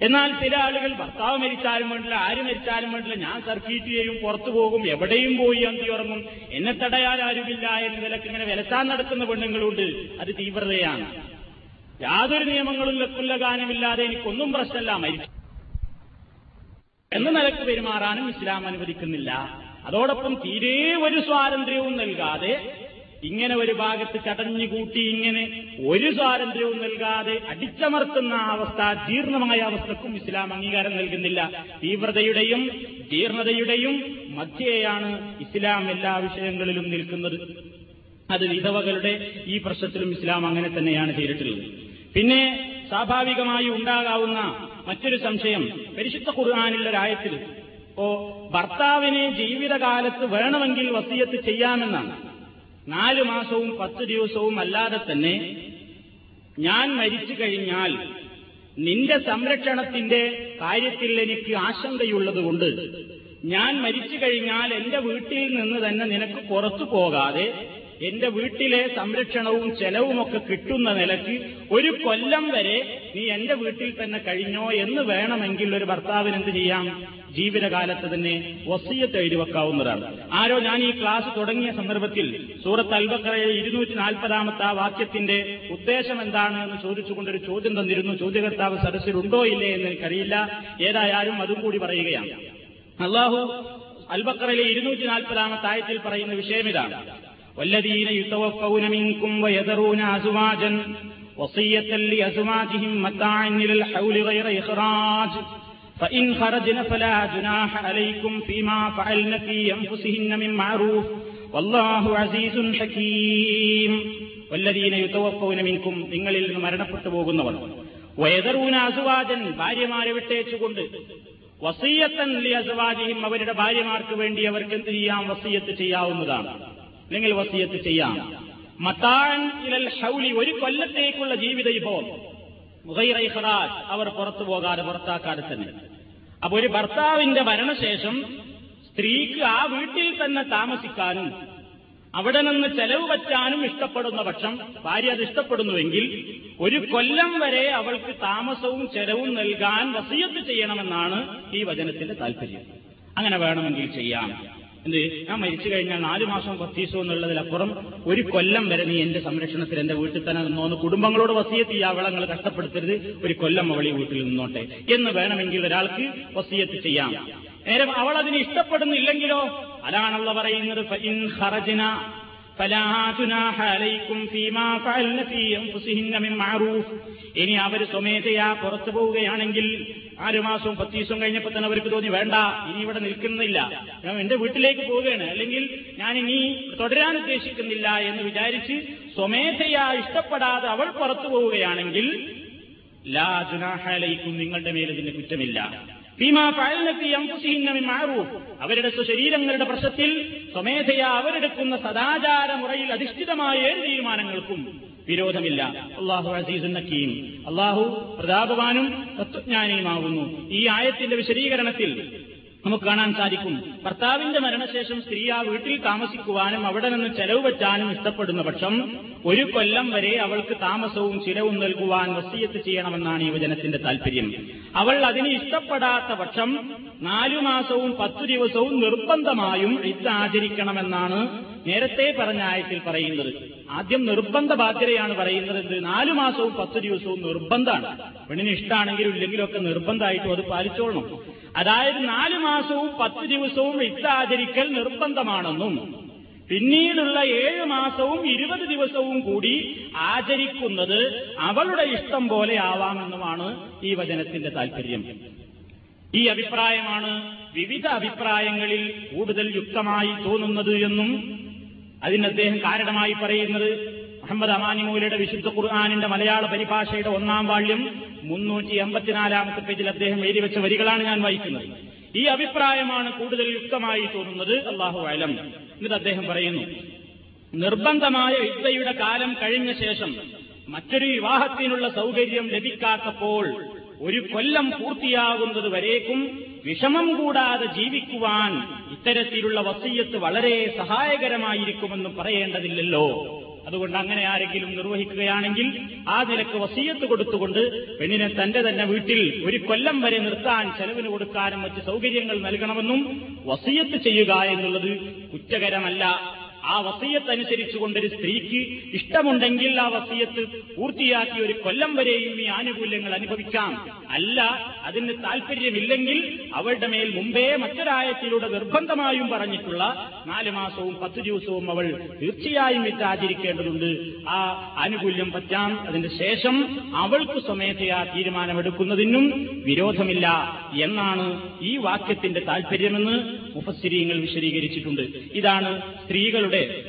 എന്നാൽ ചില ആളുകൾ ഭർത്താവ് മരിച്ചാലും വേണ്ടില്ല ആര് മരിച്ചാലും വേണ്ടില്ല ഞാൻ സർക്കീറ്റ് ചെയ്യും പുറത്തു പോകും എവിടെയും പോയി അന്തി ഉറങ്ങും എന്നെ തടയാൻ ആരുമില്ല എന്ന നിലയ്ക്ക് ഇങ്ങനെ വിലസാൻ നടക്കുന്ന പെണ്ണുങ്ങളുണ്ട് അത് തീവ്രതയാണ്. യാതൊരു നിയമങ്ങളും ലക്കുള്ള ഗാനമില്ലാതെ എനിക്കൊന്നും പ്രശ്നമല്ല മരിച്ചു. എന്ന നിലയ്ക്ക് പെരുമാറാനും ഇസ്ലാം അനുവദിക്കുന്നില്ല. അതോടൊപ്പം തീരെ ഒരു സ്വാതന്ത്ര്യവും നൽകാതെ ഇങ്ങനെ ഒരു ഭാഗത്ത് ചടഞ്ഞുകൂട്ടി ഇങ്ങനെ ഒരു സ്വാതന്ത്ര്യവും നൽകാതെ അടിച്ചമർത്തുന്ന അവസ്ഥ ജീർണമായ അവസ്ഥക്കും ഇസ്ലാം അംഗീകാരം നൽകുന്നില്ല. തീവ്രതയുടെയും ജീർണതയുടെയും മധ്യേയാണ് ഇസ്ലാം എല്ലാ വിഷയങ്ങളിലും നിൽക്കുന്നത്. അത് വിധവകളുടെ ഈ പ്രശ്നത്തിലും ഇസ്ലാം അങ്ങനെ തന്നെയാണ് ചെയ്തിട്ടുള്ളത്. പിന്നെ സ്വാഭാവികമായി ഉണ്ടാകാവുന്ന മറ്റൊരു സംശയം പരിശുദ്ധ ഖുർആാനുള്ള ഒരായത്തിൽ ഓ ഭർത്താവിനെ ജീവിതകാലത്ത് വേണമെങ്കിൽ വസീയത്ത് ചെയ്യാമെന്നാണ്. നാലു മാസവും പത്ത് ദിവസവും അല്ലാതെ തന്നെ ഞാൻ മരിച്ചു കഴിഞ്ഞാൽ നിന്റെ സംരക്ഷണത്തിന്റെ കാര്യത്തിൽ എനിക്ക് ആശങ്കയുള്ളതുകൊണ്ട് ഞാൻ മരിച്ചു കഴിഞ്ഞാൽ എന്റെ വീട്ടിൽ നിന്ന് തന്നെ നിനക്ക് പുറത്തു പോകാതെ എന്റെ വീട്ടിലെ സംരക്ഷണവും ചെലവുമൊക്കെ കിട്ടുന്ന നിലയ്ക്ക് ഒരു കൊല്ലം വരെ നീ എന്റെ വീട്ടിൽ തന്നെ കഴിഞ്ഞോ എന്ന് വേണമെങ്കിൽ ഒരു ഭർത്താവിന് എന്ത് ചെയ്യാം? ജീവിതകാലത്ത് തന്നെ വസീയത്ത് എഴുതി വെക്കാവുന്നതാണ്. ആരോ ഞാൻ ഈ ക്ലാസ് തുടങ്ങിയ സന്ദർഭത്തിൽ സൂറത്ത് അൽബക്കറയിലെ ഇരുന്നൂറ്റി നാൽപ്പതാമത്തെ ആ വാക്യത്തിന്റെ ഉദ്ദേശം എന്താണ് എന്ന് ചോദിച്ചുകൊണ്ടൊരു ചോദ്യം തന്നിരുന്നു. ചോദ്യകർത്താവ് സദസ്സിലുണ്ടോ ഇല്ലേ എന്ന് എനിക്കറിയില്ല. ഏതായാലും അതും കൂടി പറയുകയാണ്. അള്ളാഹു അൽബക്കറയിലെ ഇരുന്നൂറ്റി നാൽപ്പതാമത്തെ ആയത്തിൽ പറയുന്ന വിഷയം ഇതാണ്. والذين يتوفون منكم ويذرون أزواجا وصية لأزواجهم متاعا إلى الحول غير إخراج فإن خرجن فلا جناح عليكم فيما فعلن في أنفسهن من معروف വല്ലാഹു അസീസുൻ ഹകീം വല്ലദീന യുതവഫൗന മിൻകും നിങ്ങളിൽ നിന്ന് മരണപ്പെട്ടു പോകുന്നവർ വയദറൂന അസുവാജൻ ഭാര്യമാരെ വിട്ടേച്ചുകൊണ്ട് വസീയത്തൻ ലി അസുവാജിഹിം അവരുടെ ഭാര്യമാർക്ക് വേണ്ടി അവർക്ക് എന്ത് ചെയ്യാം വസീയത്ത് ചെയ്യാവുന്നതാണ് അല്ലെങ്കിൽ വസീയത്ത് ചെയ്യാം. മത്താൻ ഇലൽ ഹൗലി ഒരു കൊല്ലത്തേക്കുള്ള ജീവിത വിഭവം. അവർ പുറത്തു പോകാതെ പുറത്താക്കാതെ തന്നെ. അപ്പൊ ഒരു ഭർത്താവിന്റെ മരണശേഷം സ്ത്രീക്ക് ആ വീട്ടിൽ തന്നെ താമസിക്കാനും അവിടെ നിന്ന് ചെലവ് പറ്റാനും ഇഷ്ടപ്പെടുന്ന പക്ഷം ഭാര്യ അത് ഇഷ്ടപ്പെടുന്നുവെങ്കിൽ ഒരു കൊല്ലം വരെ അവൾക്ക് താമസവും ചെലവും നൽകാൻ വസീയത്ത് ചെയ്യണമെന്നാണ് ഈ വചനത്തിന്റെ താല്പര്യം. അങ്ങനെ വേണമെങ്കിൽ ചെയ്യാം. എന്ത് ഞാൻ മരിച്ചു കഴിഞ്ഞാൽ നാലു മാസം വസീസോ എന്നുള്ളതിലപ്പുറം ഒരു കൊല്ലം വരെ നീ എന്റെ സംരക്ഷണത്തിൽ എന്റെ വീട്ടിൽ തന്നെ നിന്നോന്ന് കുടുംബങ്ങളോട് വസീയത്ത് ഈ അവളങ്ങൾ കഷ്ടപ്പെടുത്തരുത്. ഒരു കൊല്ലം അവൾ ഈ വീട്ടിൽ നിന്നോട്ടെ. എന്ന് വേണമെങ്കിൽ ഒരാൾക്ക് വസീയത്ത് ചെയ്യാം. നേരം അവൾ അതിന് ഇഷ്ടപ്പെടുന്നില്ലെങ്കിലോ? അതാണല്ലോ പറയുന്നത്. ഇനി അവർ സ്വമേധയാ പുറത്തു പോവുകയാണെങ്കിൽ ആറ് മാസവും പത്ത് ദിവസവും കഴിഞ്ഞപ്പോൾ തന്നെ അവർക്ക് തോന്നി വേണ്ട ഇനി ഇവിടെ നിൽക്കുന്നില്ല. ഞാൻ എന്റെ വീട്ടിലേക്ക് പോവുകയാണ്. അല്ലെങ്കിൽ ഞാൻ ഇനി തുടരാൻ ഉദ്ദേശിക്കുന്നില്ല എന്ന് വിചാരിച്ച് സ്വമേധയാ ഇഷ്ടപ്പെടാതെ അവൾ പുറത്തു പോവുകയാണെങ്കിൽ ലാ ജുനാഹലയിക്കും നിങ്ങളുടെ ഇതിന് കുറ്റമില്ല. അവരുടെ സ്വശരീരങ്ങളുടെ പ്രശ്നത്തിൽ സ്വമേധയാ അവരെടുക്കുന്ന സദാചാര മുറയിൽ അധിഷ്ഠിതമായ ഏത് തീരുമാനങ്ങൾക്കും വിരോധമില്ല. അള്ളാഹു നക്കീം അള്ളാഹു പ്രതാപവാനും തത്വജ്ഞാനിയുമാകുന്നു. ഈ ആയത്തിന്റെ വിശദീകരണത്തിൽ നമുക്ക് കാണാൻ സാധിക്കും. ഭർത്താവിന്റെ മരണശേഷം സ്ത്രീ ആ വീട്ടിൽ താമസിക്കുവാനും അവിടെ നിന്ന് ചെലവ് വെച്ചാനും ഇഷ്ടപ്പെടുന്ന പക്ഷം ഒരു കൊല്ലം വരെ അവൾക്ക് താമസവും ചിലവും നൽകുവാൻ വസീയത്ത് ചെയ്യണമെന്നാണ് യുവജനത്തിന്റെ താൽപര്യം അവൾ അതിന് ഇഷ്ടപ്പെടാത്ത പക്ഷം നാലു മാസവും പത്തു ദിവസവും നിർബന്ധമായും ഇത് ആചരിക്കണമെന്നാണ് നേരത്തെ പറഞ്ഞ ആയത്തിൽ പറയുന്നത്. ആദ്യം നിർബന്ധ ബാധ്യതയാണ് പറയുന്നത് എന്ത് നാലു മാസവും പത്ത് ദിവസവും നിർബന്ധമാണ്. പെണ്ണിന് ഇഷ്ടമാണെങ്കിലും ഇല്ലെങ്കിലും ഒക്കെ നിർബന്ധമായിട്ടും അത് പാലിച്ചോളണം. അതായത് നാലു മാസവും പത്ത് ദിവസവും ഇത്താചരിക്കൽ നിർബന്ധമാണെന്നും പിന്നീടുള്ള ഏഴ് മാസവും ഇരുപത് ദിവസവും കൂടി ആചരിക്കുന്നത് അവളുടെ ഇഷ്ടം പോലെ ആവാമെന്നുമാണ് ഈ വചനത്തിന്റെ താല്പര്യം ഈ അഭിപ്രായമാണ് വിവിധ അഭിപ്രായങ്ങളിൽ കൂടുതൽ യുക്തമായി തോന്നുന്നത് എന്നും അതിന് അദ്ദേഹം കാരണമായി പറയുന്നത് മുഹമ്മദ് അമാനി മൂലയുടെ വിശുദ്ധ ഖുർആാനിന്റെ മലയാള പരിഭാഷയുടെ ഒന്നാം വാള്യം മുന്നൂറ്റി എൺപത്തിനാലാമത്തെ പേജിൽ അദ്ദേഹം എഴുതി വെച്ച വരികളാണ് ഞാൻ വായിക്കുന്നത്. ഈ അഭിപ്രായമാണ് കൂടുതൽ യുക്തമായി തോന്നുന്നത്. അള്ളാഹു അലം. എന്നിട്ട് അദ്ദേഹം പറയുന്നു നിർബന്ധമായ യുദ്ധയുടെ കാലം കഴിഞ്ഞ ശേഷം മറ്റൊരു വിവാഹത്തിനുള്ള സൗകര്യം ലഭിക്കാത്തപ്പോൾ ഒരു കൊല്ലം പൂർത്തിയാകുന്നത് വരേക്കും വിഷമം കൂടാതെ ജീവിക്കുവാൻ ഇത്തരത്തിലുള്ള വസീയത്ത് വളരെ സഹായകരമായിരിക്കുമെന്ന് പറയേണ്ടതില്ലല്ലോ. അതുകൊണ്ട് അങ്ങനെ ആരെങ്കിലും നിർവഹിക്കുകയാണെങ്കിൽ ആ നിലയ്ക്ക് വസീയത്ത് കൊടുത്തുകൊണ്ട് പെണ്ണിനെ തന്റെ തന്നെ വീട്ടിൽ ഒരു കൊല്ലം വരെ നിർത്താൻ ചെലവിന് കൊടുക്കാനും മറ്റ് സൗകര്യങ്ങൾ നൽകണമെന്നും വസീയത്ത് ചെയ്യുക എന്നുള്ളത് കുറ്റകരമല്ല. ആ വസീയത്ത് അനുസരിച്ചുകൊണ്ടൊരു സ്ത്രീക്ക് ഇഷ്ടമുണ്ടെങ്കിൽ ആ വസീയത്ത് പൂർത്തിയാക്കി ഒരു കൊല്ലം വരെയും ഈ ആനുകൂല്യങ്ങൾ അനുഭവിക്കാം. അല്ല അതിന് താല്പര്യമില്ലെങ്കിൽ അവളുടെ മേൽ മുമ്പേ മറ്റൊരായത്തിലൂടെ നിർബന്ധമായും പറഞ്ഞിട്ടുള്ള നാല് മാസവും പത്ത് ദിവസവും അവൾ തീർച്ചയായും ഇത് ആചരിക്കേണ്ടതുണ്ട് ആ ആനുകൂല്യം പറ്റാം. അതിന് ശേഷം അവൾക്ക് സ്വമേധയാ തീരുമാനമെടുക്കുന്നതിനും വിരോധമില്ല എന്നാണ് ഈ വാക്യത്തിന്റെ താല്പര്യമെന്ന് മുഫസ്സിരീങ്ങൾ വിശദീകരിച്ചിട്ടുണ്ട്. ഇതാണ് സ്ത്രീകളുടെ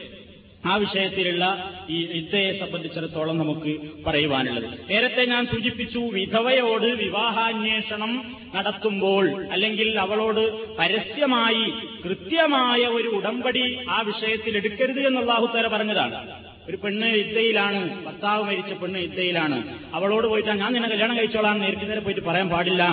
ആ വിഷയത്തിലുള്ള ഈ യുദ്ധയെ സംബന്ധിച്ചിടത്തോളം നമുക്ക് പറയുവാനുള്ളത്. നേരത്തെ ഞാൻ സൂചിപ്പിച്ചു വിധവയോട് വിവാഹാന്വേഷണം നടത്തുമ്പോൾ അല്ലെങ്കിൽ അവളോട് പരസ്യമായി കൃത്യമായ ഒരു ഉടമ്പടി ആ വിഷയത്തിൽ എടുക്കരുത് എന്നുള്ള ആഹുത്തര പറഞ്ഞതാണ്. ഒരു പെണ്ണ് യുദ്ധയിലാണ് ഭർത്താവ് മരിച്ച പെണ്ണ് യുദ്ധയിലാണ്. അവളോട് പോയിട്ട് ഞാൻ നിന്നെ കല്യാണം കഴിച്ചോളാം നേരിട്ട് നേരെ പോയിട്ട് പറയാൻ പാടില്ല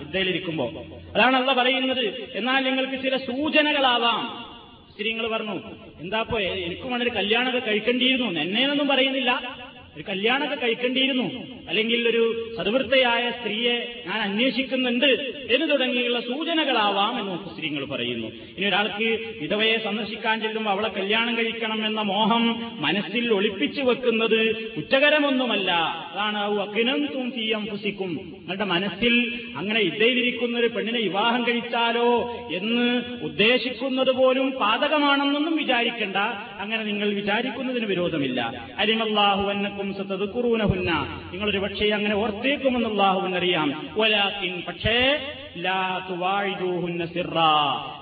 യുദ്ധയിലിരിക്കുമ്പോ. അതാണ് അല്ല പറയുന്നത്. എന്നാൽ നിങ്ങൾക്ക് ചില സൂചനകളാവാം. സ്ത്രീകൾ പറഞ്ഞു എന്താപ്പോ എനിക്കും വളരെ കല്യാണമൊക്കെ കഴിക്കേണ്ടിയിരുന്നു. എന്നെയൊന്നും പറയുന്നില്ല. ഒരു കല്യാണമൊക്കെ കഴിക്കേണ്ടിയിരുന്നു. അല്ലെങ്കിൽ ഒരു സദവൃത്തയായ സ്ത്രീയെ ഞാൻ അന്വേഷിക്കുന്നുണ്ട് എന്ന് തുടങ്ങിയുള്ള സൂചനകളാവാം എന്ന് സ്ത്രീകൾ പറയുന്നു. ഇനി ഒരാൾക്ക് വിധവയെ സന്ദർശിക്കാൻ ചെല്ലുമ്പോൾ അവളെ കല്യാണം കഴിക്കണം എന്ന മോഹം മനസ്സിൽ ഒളിപ്പിച്ചു വെക്കുന്നത് കുറ്റകരമൊന്നുമല്ല. അതാണ് അക്കിനം തും ഫുസിക്കും നിങ്ങളുടെ മനസ്സിൽ അങ്ങനെ ഇദ്ദേഹിരിക്കുന്ന ഒരു പെണ്ണിനെ വിവാഹം കഴിച്ചാലോ എന്ന് ഉദ്ദേശിക്കുന്നത് പോലും പാതകമാണെന്നൊന്നും വിചാരിക്കേണ്ട. അങ്ങനെ നിങ്ങൾ വിചാരിക്കുന്നതിന് വിരോധമില്ല. അരിമല്ലാഹു എന്നക്കും സത്തതുക്കുറൂനഹുന്ന നിങ്ങളൊരു പക്ഷേ അങ്ങനെ ഓർത്തേക്കുമെന്ന് അള്ളാഹുവിനറിയാം ഒലാക്കിൻ പക്ഷേ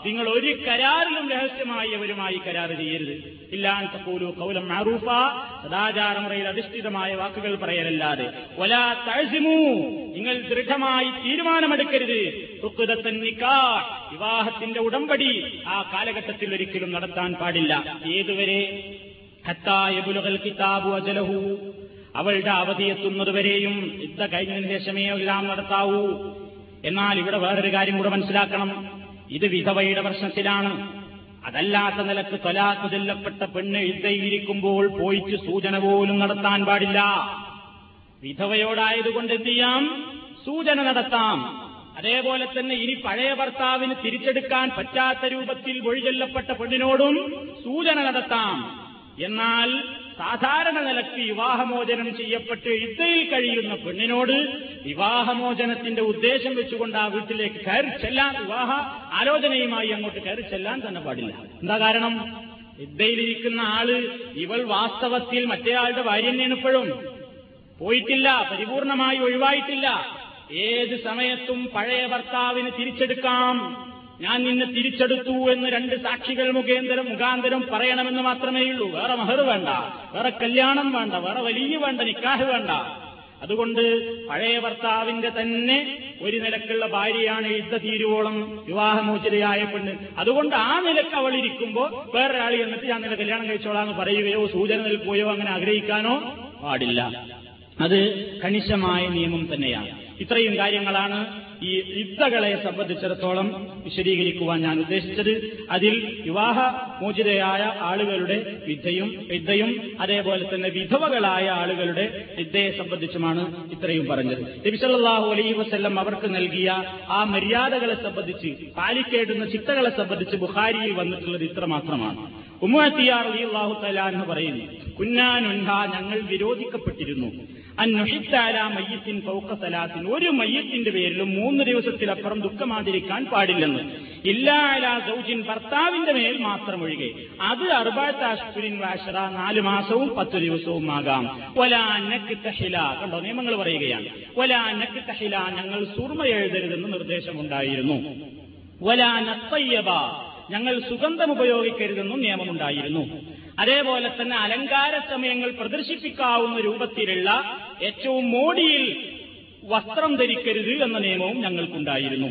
നിങ്ങൾ ഒരു കരാറിലും രഹസ്യമായി അവരുമായി കരാർ ചെയ്യരുത്. ഇല്ലാൻ തക്കൂലു കൗലം മാറൂഫ സദാചാരമുറയിൽ അധിഷ്ഠിതമായ വാക്കുകൾ പറയലല്ലാതെ. ഒലാ തഴസിമു നിങ്ങൾ ദൃഢമായി തീരുമാനമെടുക്കരുത്. വിവാഹത്തിന്റെ ഉടമ്പടി ആ കാലഘട്ടത്തിൽ ഒരിക്കലും നടത്താൻ പാടില്ല. ഏതുവരെ? ഹത്തായബുലകൽ കിതാബു അജലഹു അവളുടെ അവധി എത്തുന്നതുവരെയും യുദ്ധ കഴിഞ്ഞതിന് ശേഷമേ എല്ലാം നടത്താവൂ. എന്നാൽ ഇവിടെ വേറൊരു കാര്യം കൂടെ മനസ്സിലാക്കണം. ഇത് വിധവയുടെ പ്രശ്നത്തിലാണ്. അതല്ലാത്ത നിലയ്ക്ക് തൊലാക്ക് ചൊല്ലപ്പെട്ട പെണ്ണ് യുദ്ധയിരിക്കുമ്പോൾ പോയിച്ച് സൂചന പോലും നടത്താൻ പാടില്ല. വിധവയോടായതുകൊണ്ട് എന്ത് ചെയ്യാം? സൂചന നടത്താം. അതേപോലെ തന്നെ ഇനി പഴയ ഭർത്താവിന് തിരിച്ചെടുക്കാൻ പറ്റാത്ത രൂപത്തിൽ വഴിചൊല്ലപ്പെട്ട പെണ്ണിനോടും സൂചന നടത്താം. എന്നാൽ സാധാരണ നിലയ്ക്ക് വിവാഹമോചനം ചെയ്യപ്പെട്ട് യുദ്ധയിൽ കഴിയുന്ന പെണ്ണിനോട് വിവാഹമോചനത്തിന്റെ ഉദ്ദേശം വെച്ചുകൊണ്ട് ആ വീട്ടിലേക്ക് കയറി ചെല്ലാൻ വിവാഹ ആലോചനയുമായി അങ്ങോട്ട് കയറി ചെല്ലാൻ തന്നെ പാടില്ല. എന്താ കാരണം? ഇദ്ദയിലിരിക്കുന്ന ആൾ ഇവൾ വാസ്തവത്തിൽ മറ്റേയാളുടെ ഭാര്യ തന്നെയാണ് ഇപ്പോഴും. പോയിട്ടില്ല പരിപൂർണമായി ഒഴിവായിട്ടില്ല. ഏത് സമയത്തും പഴയ ഭർത്താവിന് തിരിച്ചെടുക്കാം. ഞാൻ നിന്നെ തിരിച്ചെടുത്തു എന്ന് രണ്ട് സാക്ഷികൾ മുഖേന്തരം മുഖാന്തരം പറയണമെന്ന് മാത്രമേ ഉള്ളൂ. വേറെ മഹർ വേണ്ട വേറെ കല്യാണം വേണ്ട വേറെ വലിയ വേണ്ട നിക്കാഹ് വേണ്ട. അതുകൊണ്ട് പഴയ ഭർത്താവിന്റെ തന്നെ ഒരു നിലക്കുള്ള ഭാര്യയാണ് ഇട്ട തീരുവോളം വിവാഹമോചിതയായ പെണ്ണ്. അതുകൊണ്ട് ആ നിലയ്ക്ക് അവൾ ഇരിക്കുമ്പോൾ വേറൊരാൾ എന്നിട്ട് ഞാൻ നിന്നെ കല്യാണം കഴിച്ചോളാം എന്ന് പറയുകയോ സൂചന നൽകുകയോ അങ്ങനെ ആഗ്രഹിക്കാനോ പാടില്ല. അത് കണിശമായ നിയമം തന്നെയാണ്. ഇത്രയും കാര്യങ്ങളാണ് ഈ യുദ്ധകളെ സംബന്ധിച്ചിടത്തോളം വിശദീകരിക്കുവാൻ ഞാൻ ഉദ്ദേശിച്ചത് അതിൽ വിവാഹ മോചിതയായ ആളുകളുടെ വിദ്യയും വിദ്യയും അതേപോലെ തന്നെ വിധവകളായ ആളുകളുടെ വിദ്യയെ സംബന്ധിച്ചുമാണ് ഇത്രയും പറഞ്ഞത്. നബിസല്ലാഹു അലൈഹി വസ്ല്ലം അവർക്ക് നൽകിയ ആ മര്യാദകളെ സംബന്ധിച്ച് പാലിക്കേടുന്ന ചിട്ടകളെ സംബന്ധിച്ച് ബുഹാരിയിൽ വന്നിട്ടുള്ളത് ഇത്ര മാത്രമാണ്. ഉമ്മത്തിയാർ അലി അള്ളാഹു തലാ എന്ന് പറയുന്നു കുഞ്ഞാനുണ്ട ഞങ്ങൾ വിരോധിക്കപ്പെട്ടിരുന്നു. മയ്യത്തിൻ സലാത്തിൻ. ഒരു മയ്യത്തിന്റെ പേരിലും മൂന്ന് ദിവസത്തിലപ്പുറം ദുഃഖമാതിരിക്കാൻ പാടില്ലെന്ന്. ഇല്ലാല സൗജിൻ ഭർത്താവിന്റെ മേൽ മാത്രം ഒഴികെ. അത് അർബാത്താഷ്പുരിൻ വാഷറ നാല് മാസവും പത്ത് ദിവസവും ആകാം. ഒലാനക്ക് തഹില കണ്ടോ? നിയമങ്ങൾ പറയുകയാണ്. ഒലാനക്ക് തഹില ഞങ്ങൾ സൂർമ എഴുതരുതെന്ന് നിർദ്ദേശമുണ്ടായിരുന്നു. ഒലാനത്തയ്യബ ഞങ്ങൾ സുഗന്ധം ഉപയോഗിക്കരുതെന്നും നിയമമുണ്ടായിരുന്നു. അതേപോലെ തന്നെ അലങ്കാര സമയങ്ങൾ പ്രദർശിപ്പിക്കാവുന്ന രൂപത്തിലുള്ള ഏറ്റവും മോടിയിൽ വസ്ത്രം ധരിക്കരുത് എന്ന നിയമവും ഞങ്ങൾക്കുണ്ടായിരുന്നു.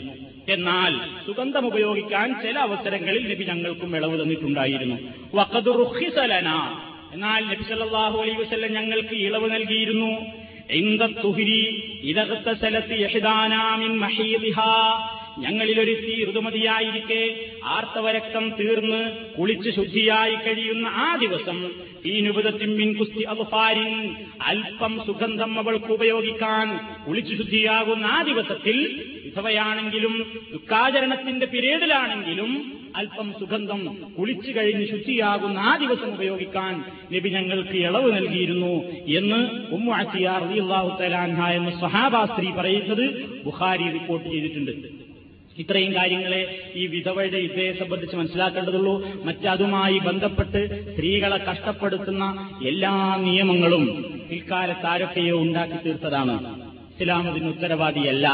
എന്നാൽ സുഗന്ധം ഉപയോഗിക്കാൻ ചില അവസരങ്ങളിൽ നബി ഞങ്ങൾക്കും ഇളവ് തന്നിട്ടുണ്ടായിരുന്നു. വക്കതുറുഹിസലന എന്നാൽ നബി സല്ലാഹു അലൈ വസല്ലം ഞങ്ങൾക്ക് ഇളവ് നൽകിയിരുന്നു. ഇന്ദത്തുഹിരി ഇതകത്ത സ്ഥലത്ത് യഹിദാനാമിൻ മഹീദിഹാ. ഞങ്ങളിലൊരുത്തി ഋതുമതിയായിരിക്കെ. ആർത്തവരക്തം തീർന്ന് കുളിച്ച് ശുദ്ധിയായി കഴിയുന്ന ആ ദിവസം ഈ നുപുതത്തിമ്മിൻ കുസ്തി അൽഫാരിൻ അല്പം സുഗന്ധം അവൾക്ക് ഉപയോഗിക്കാൻ കുളിച്ചു ശുദ്ധിയാകുന്ന ആ ദിവസത്തിൽ വിധവയാണെങ്കിലും ദുഃഖാചരണത്തിന്റെ പിരീഡിലാണെങ്കിലും അല്പം സുഗന്ധം കുളിച്ചു കഴിഞ്ഞ് ശുദ്ധിയാകുന്ന ആ ദിവസം ഉപയോഗിക്കാൻ നബി ഞങ്ങൾക്ക് ഇളവ് നൽകിയിരുന്നു എന്ന് ഉമ്മു അത്തിയാർ അള്ളാഹു തലാൻഹ എന്ന സഹാബാ സ്ത്രീ പറയുന്നത് ബുഹാരി റിപ്പോർട്ട് ചെയ്തിട്ടുണ്ട്. ഇത്രയും കാര്യങ്ങളെ ഈ വിധവയുടെ ഇതയെ സംബന്ധിച്ച് മനസ്സിലാക്കേണ്ടതുള്ളൂ. മറ്റതുമായി ബന്ധപ്പെട്ട് സ്ത്രീകളെ കഷ്ടപ്പെടുത്തുന്ന എല്ലാ നിയമങ്ങളും പിൽക്കാലത്ത് ആരൊക്കെയോ ഉണ്ടാക്കി തീർത്തതാണ് ഇസ്ലാം അതിന് ഉത്തരവാദിയല്ല.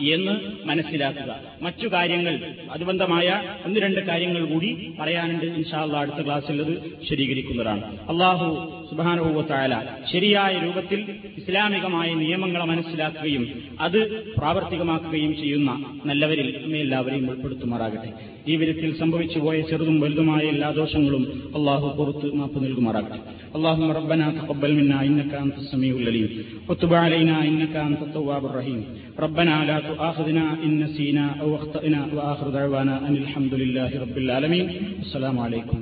എന്ന് മനസ്സിലാക്കുക. മറ്റു കാര്യങ്ങൾ അനുബന്ധമായ ഒന്ന് രണ്ട് കാര്യങ്ങൾ കൂടി പറയാനുണ്ട്. ഇൻഷാല്ല അടുത്ത ക്ലാസ്സിൽ അത് ശരീകരിക്കുന്നതാണ് അള്ളാഹു സുബാനുഭവത്തായാല ശരിയായ രൂപത്തിൽ ഇസ്ലാമികമായ നിയമങ്ങളെ മനസ്സിലാക്കുകയും അത് പ്രാവർത്തികമാക്കുകയും ചെയ്യുന്ന നല്ലവരിൽ നമ്മെ എല്ലാവരെയും ഉൾപ്പെടുത്തുമാറാകട്ടെ. ജീവിതത്തിൽ സംഭവിച്ചു പോയ ചെറുതും വലുതുമായ എല്ലാ ദോഷങ്ങളും അള്ളാഹു പുറത്ത് മാപ്പ് നൽകുമാറാകട്ടെ اللهم ربنا تقبل منا إنك أنت السميع العليم وتب علينا إنك أنت التواب الرحيم ربنا لا تؤاخذنا إن نسينا أو أخطأنا وآخر دعوانا أن الحمد لله رب العالمين السلام عليكم